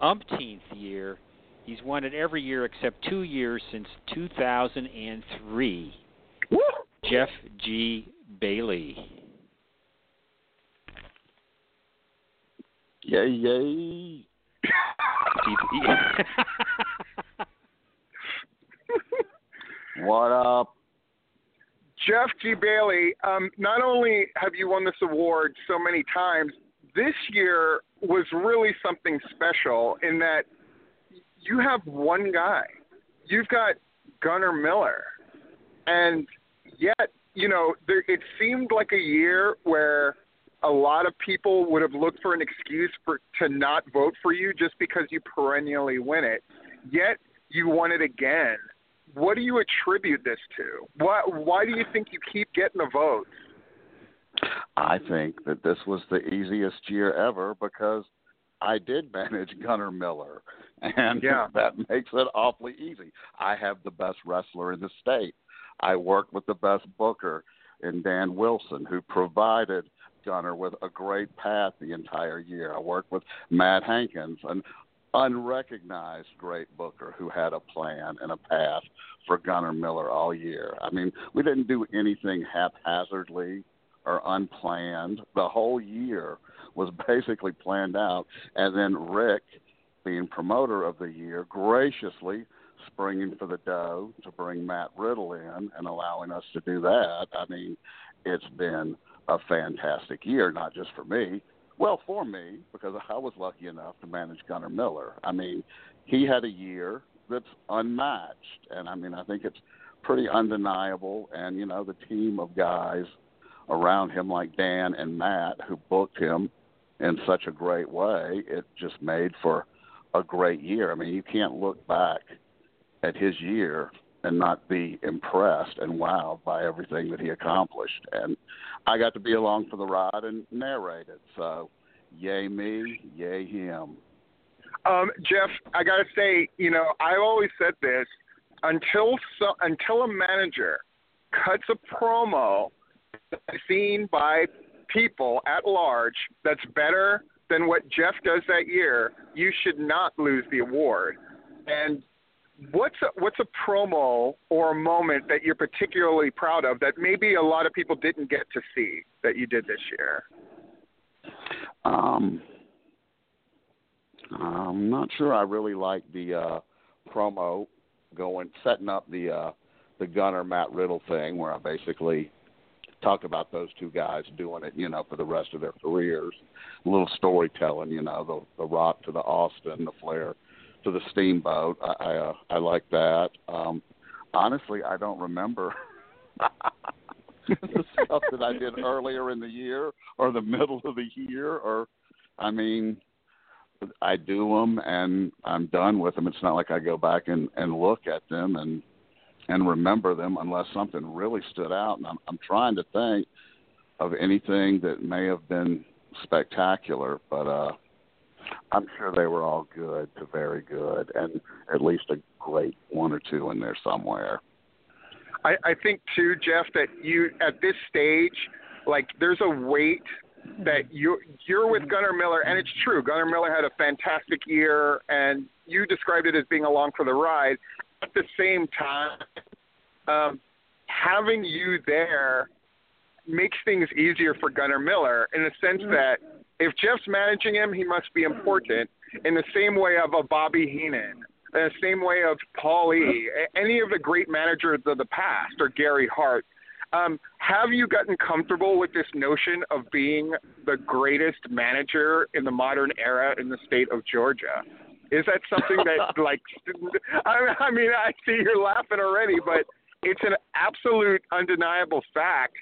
umpteenth year. He's won it every year except two years since 2003. Woo! Jeff G. Bailey. Yay, yay. what up? Jeff G. Bailey, um, not only have you won this award so many times, this year was really something special in that you have one guy. You've got Gunnar Miller. And yet, you know, there, it seemed like a year where a lot of people would have looked for an excuse for to not vote for you just because you perennially win it. Yet you won it again. What do you attribute this to? Why why do you think you keep getting the votes? I think that this was the easiest year ever because I did manage Gunnar Miller, and Yeah. that makes it awfully easy. I have the best wrestler in the state. I worked with the best booker in Dan Wilson, who provided Gunnar with a great path the entire year. I worked with Matt Hankins, an unrecognized great booker who had a plan and a path for Gunnar Miller all year. I mean, we didn't do anything haphazardly or unplanned. The whole year was basically planned out, and then Rick, being promoter of the year, graciously springing for the dough to bring Matt Riddle in and allowing us to do that. I mean, it's been a fantastic year, not just for me. Well, for me, because I was lucky enough to manage Gunnar Miller. I mean, he had a year that's unmatched, and I mean, I think it's pretty undeniable. And you know, the team of guys around him, like Dan and Matt, who booked him in such a great way, it just made for a great year. I mean, you can't look back at his year and not be impressed and wowed by everything that he accomplished. And I got to be along for the ride and narrate it. So, yay me, yay him. Um, Jeff, I got to say, you know, I always said this until so, until a manager cuts a promo seen by people at large that's better than what Jeff does that year, you should not lose the award. And what's a, what's a promo or a moment that you're particularly proud of that maybe a lot of people didn't get to see that you did this year? Um, I'm not sure I really like the uh, promo going setting up the uh, the Gunnar Matt Riddle thing, where I basically talked about those two guys doing it, you know, for the rest of their careers. A little storytelling, you know, the the Rock to the Austin, the Flair to the Steamboat. I I, uh, I like that. Um, honestly, I don't remember. the stuff that I did earlier in the year or the middle of the year or I mean I do them and I'm done with them. It's not like I go back and and look at them and and remember them unless something really stood out. And I'm I'm trying to think of anything that may have been spectacular, but uh I'm sure they were all good to very good, and at least a great one or two in there somewhere. I, I think too, Jeff, that you at this stage, like there's a weight that you you're with Gunnar Miller, and it's true. Gunnar Miller had a fantastic year, and you described it as being along for the ride. At the same time, um, having you there makes things easier for Gunnar Miller in the sense that if Jeff's managing him, he must be important in the same way of a Bobby Heenan, in the same way of Paul E., any of the great managers of the past, or Gary Hart. Um, have you gotten comfortable with this notion of being the greatest manager in the modern era in the state of Georgia? Is that something that, like, I, I mean, I see you're laughing already, but it's an absolute undeniable fact.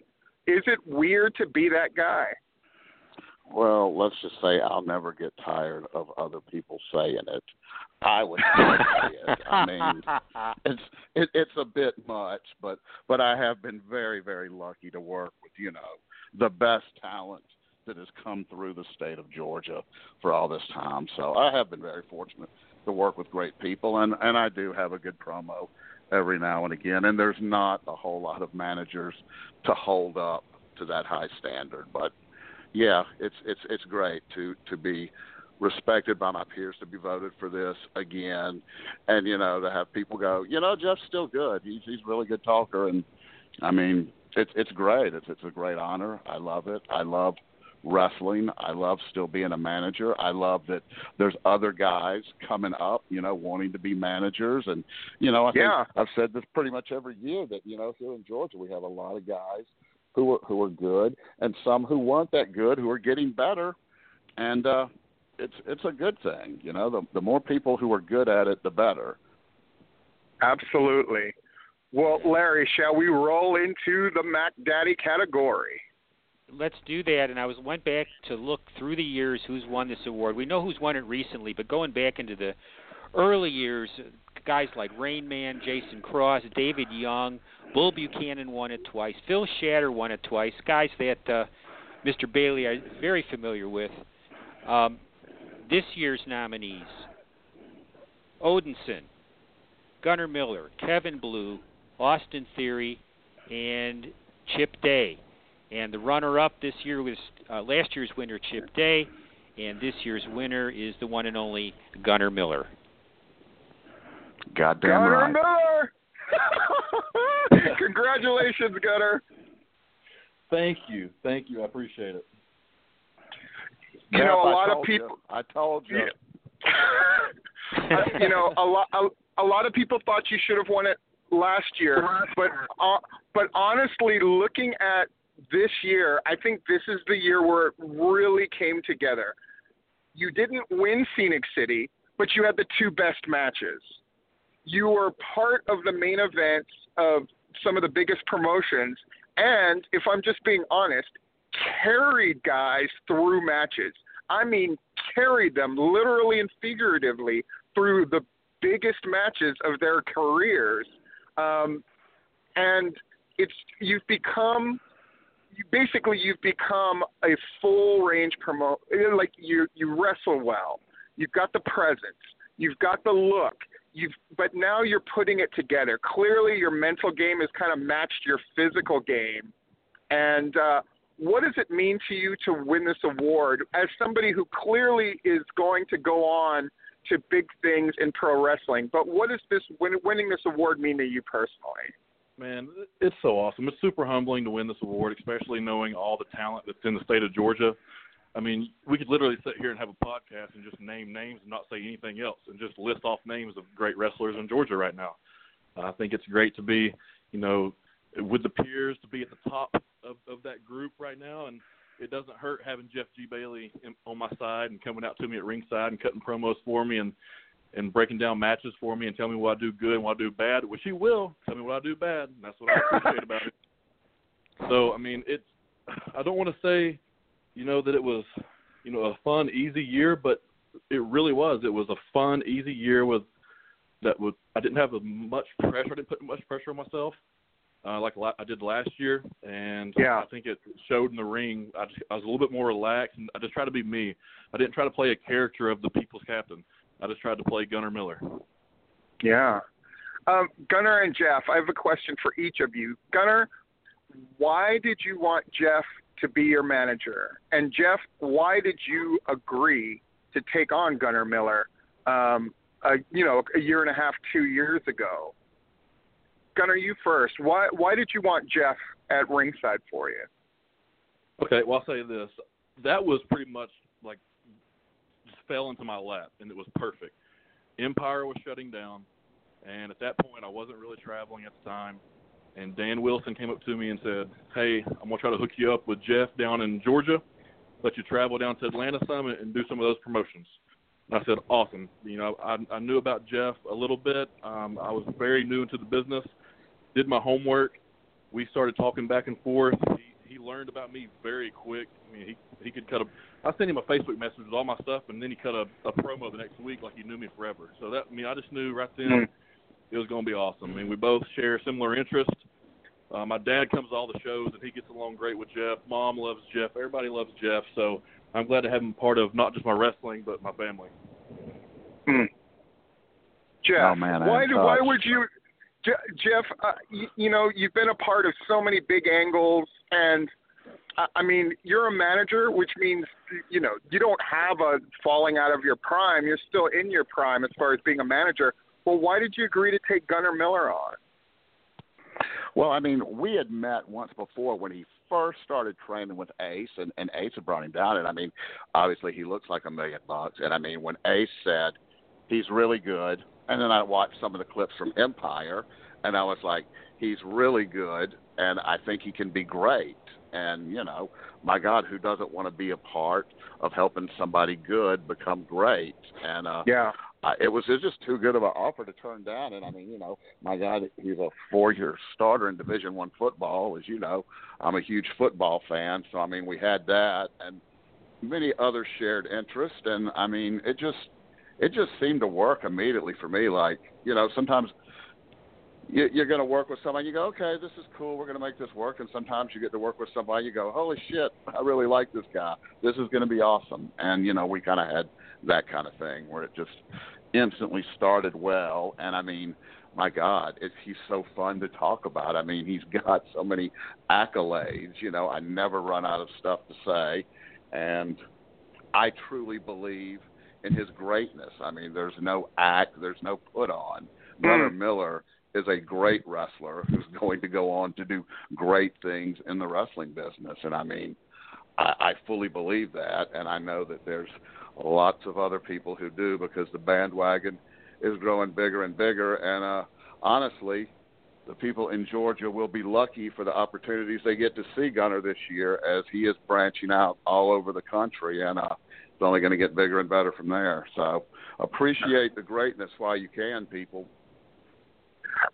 Is it weird to be that guy? Well, let's just say I'll never get tired of other people saying it. I would say it. I mean, it's it, it's a bit much, but but I have been very very lucky to work with you know the best talent that has come through the state of Georgia for all this time. So I have been very fortunate to work with great people, and and I do have a good promo every now and again. And there's not a whole lot of managers to hold up to that high standard, but yeah, it's it's it's great to to be respected by my peers to be voted for this again, and you know to have people go, you know, Jeff's still good. He's he's a really good talker, and I mean, it's it's great. It's it's a great honor. I love it. I love wrestling. I love still being a manager. I love that there's other guys coming up, you know, wanting to be managers. And, you know, I think Yeah. I've said this pretty much every year that, you know, here in Georgia we have a lot of guys who are who are good and some who weren't that good who are getting better. And uh it's it's a good thing, you know. The the more people who are good at it the better. Absolutely. Well, Larry, shall we roll into the Mac Daddy category? let's do that. And I was went back to look through the years who's won this award. We know who's won it recently, but going back into the early years, guys like Rain Man, Jason Cross, David Young, Bull Buchanan won it twice. Phil Shatter won it twice. Guys that uh, Mr. Bailey are very familiar with. Um, this year's nominees: Odinson, Gunnar Miller, Kevin Blue, Austin Theory, and Chip Day. And the runner-up this year was uh, last year's winner, Chip Day, and this year's winner is the one and only Gunnar Miller. Goddamn Gunnar right. Miller! Congratulations, Gunnar. Thank you, thank you. I appreciate it. You know, a lot of people. you. I told you. Uh, you know, a lot a, a lot of people thought you should have won it last year, but uh, but honestly, looking at this year, I think this is the year where it really came together. You didn't win Scenic City, but you had the two best matches. You were part of the main events of some of the biggest promotions, and if I'm just being honest, carried guys through matches. I mean, carried them literally and figuratively through the biggest matches of their careers. Um, and it's you've become basically you've become a full range promote like you you wrestle well. You've got the presence, you've got the look, you've but now you're putting it together. Clearly your mental game has kind of matched your physical game. And uh what does it mean to you to win this award as somebody who clearly is going to go on to big things in pro wrestling? But what does this win, winning this award mean to you personally? Man, it's so awesome. It's super humbling to win this award, especially knowing all the talent that's in the state of Georgia. I mean, we could literally sit here and have a podcast and just name names and not say anything else and just list off names of great wrestlers in Georgia right now. I think it's great to be, you know, with the peers to be at the top of, of that group right now, and it doesn't hurt having Jeff G Bailey in, on my side and coming out to me at ringside and cutting promos for me and and breaking down matches for me and telling me what I do good and what I do bad, which he will tell me what I do bad. And that's what I appreciate about it. So I mean, it's I don't want to say, you know, that it was, you know, a fun, easy year, but it really was. It was a fun, easy year with that. Was I didn't have a much pressure. I didn't put much pressure on myself, uh, like I did last year, and Yeah. I think it showed in the ring. I, just, I was a little bit more relaxed, and I just tried to be me. I didn't try to play a character of the people's captain. I just tried to play Gunnar Miller. Yeah. Um, Gunnar and Jeff, I have a question for each of you. Gunnar, why did you want Jeff to be your manager? And Jeff, why did you agree to take on Gunnar Miller? Um, uh, you know, a year and a half, two years ago. Gunnar, you first. Why why did you want Jeff at ringside for you? Okay, well I'll say this. That was pretty much like just fell into my lap and it was perfect. Empire was shutting down and at that point I wasn't really traveling at the time and Dan Wilson came up to me and said, Hey, I'm gonna try to hook you up with Jeff down in Georgia, let you travel down to Atlanta some and do some of those promotions. And I said, Awesome. You know, I I knew about Jeff a little bit. Um I was very new into the business, did my homework. We started talking back and forth. He he learned about me very quick. I mean, he he could cut a. I sent him a Facebook message with all my stuff, and then he cut a, a promo the next week like he knew me forever. So that I mean, I just knew right then Mm. It was going to be awesome. I mean, we both share similar interests. Uh, my dad comes to all the shows, and he gets along great with Jeff. Mom loves Jeff. Everybody loves Jeff. So I'm glad to have him part of not just my wrestling, but my family. Hmm. Jeff, Oh, man, why do, why would you, Jeff? Uh, you, you know, you've been a part of so many big angles, and I, I mean, you're a manager, which means you know you don't have a falling out of your prime. You're still in your prime as far as being a manager. Well, why did you agree to take Gunnar Miller on? Well, I mean, we had met once before when he first started training with Ace, and, and Ace had brought him down. And I mean, obviously, he looks like a million bucks. And I mean, when Ace said he's really good, and then I watched some of the clips from Empire, and I was like, he's really good, and I think he can be great. And you know, my God, who doesn't want to be a part of helping somebody good become great? And uh, Yeah. Uh, it was it was just too good of an offer to turn down. And I mean, you know, my God, he's a four-year starter in Division One football, as you know. I'm a huge football fan, so I mean, we had that and many other shared interests. And I mean, it just it just seemed to work immediately for me. Like, you know, sometimes you're going to work with somebody, you go, okay, this is cool, we're going to make this work. And sometimes you get to work with somebody, you go, holy shit, I really like this guy. This is going to be awesome. And you know, we kind of had that kind of thing where it just instantly started well. And I mean, my God, it, he's so fun to talk about. I mean, he's got so many accolades. You know, I never run out of stuff to say, and I truly believe in his greatness. I mean, there's no act, there's no put on. Mm. Gunnar Miller is a great wrestler who's going to go on to do great things in the wrestling business. And I mean, I, I fully believe that, and I know that there's lots of other people who do because the bandwagon is growing bigger and bigger. And uh, honestly, the people in Georgia will be lucky for the opportunities they get to see Gunnar this year as he is branching out all over the country, and uh, it's only going to get bigger and better from there. So appreciate the greatness while you can, people.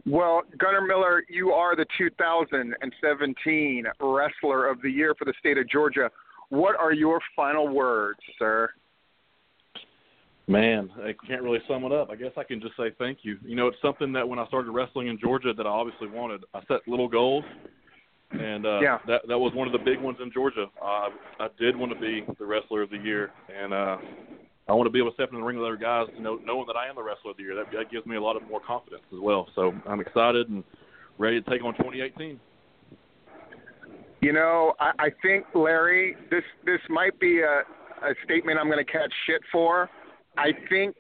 Well, Gunnar Miller, you are the 2017 Wrestler of the Year for the state of Georgia. What are your final words, sir? Man, I can't really sum it up. I guess I can just say thank you. You know, it's something that when I started wrestling in Georgia that I obviously wanted. I set little goals, and uh, Yeah. that that was one of the big ones in Georgia. Uh, I did want to be the wrestler of the year, and uh, I want to be able to step in the ring with other guys, you know, knowing that I am the wrestler of the year. That, that gives me a lot of more confidence as well. So I'm excited and ready to take on 2018. You know, I, I think Larry, this this might be a, a statement I'm going to catch shit for. I think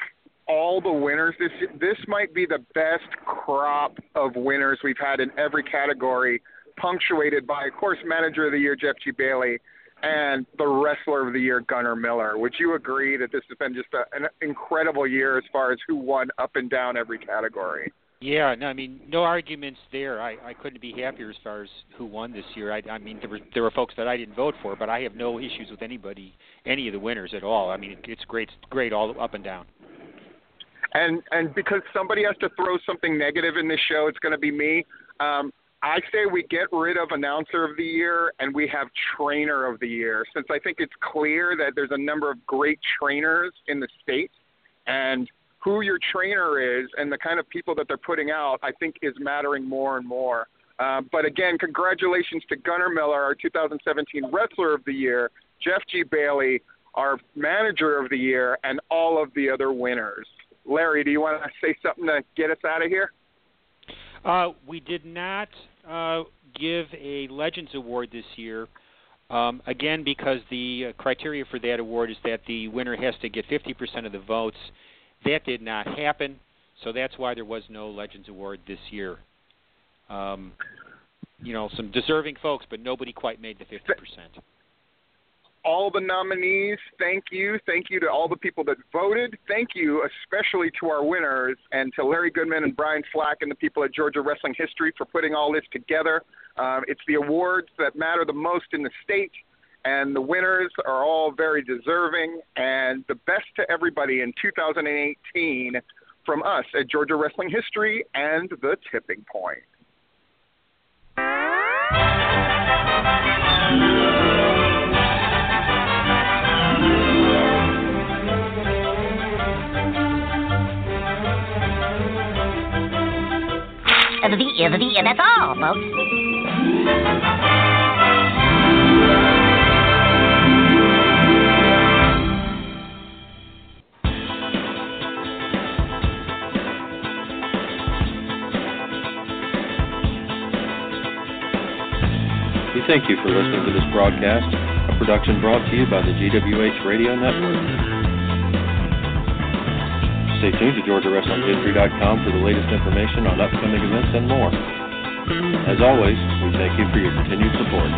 all the winners this this might be the best crop of winners we've had in every category, punctuated by, of course, Manager of the Year Jeff G Bailey and the Wrestler of the Year Gunnar Miller. Would you agree that this has been just a, an incredible year as far as who won up and down every category? Yeah, no, I mean, no arguments there. I, I couldn't be happier as far as who won this year. I, I mean, there were there were folks that I didn't vote for, but I have no issues with anybody, any of the winners at all. I mean, it, it's great, great all up and down. And and because somebody has to throw something negative in this show, it's going to be me. Um, I say we get rid of announcer of the year and we have trainer of the year, since I think it's clear that there's a number of great trainers in the state, and who your trainer is and the kind of people that they're putting out, I think is mattering more and more. Uh, but again, congratulations to Gunnar Miller, our 2017 Wrestler of the Year, Jeff G. Bailey, our Manager of the Year, and all of the other winners. Larry, do you want to say something to get us out of here? Uh, we did not uh, give a Legends Award this year. Um, again, because the uh, criteria for that award is that the winner has to get 50% of the votes. That did not happen, so that's why there was no Legends Award this year. Um, you know, some deserving folks, but nobody quite made the 50% all the nominees, thank you. Thank you to all the people that voted. Thank you especially to our winners and to Larry Goodman and Brian Flack and the people at Georgia Wrestling History for putting all this together. Um, it's the awards that matter the most in the state, and the winners are all very deserving. And the best to everybody in 2018 from us at Georgia Wrestling History and The Tipping Point. The the V, and that's all, folks. We thank you for listening to this broadcast, a production brought to you by the GWH Radio Network. Stay tuned to GeorgiaWrestlingHistory.com for the latest information on upcoming events and more. As always, we thank you for your continued support.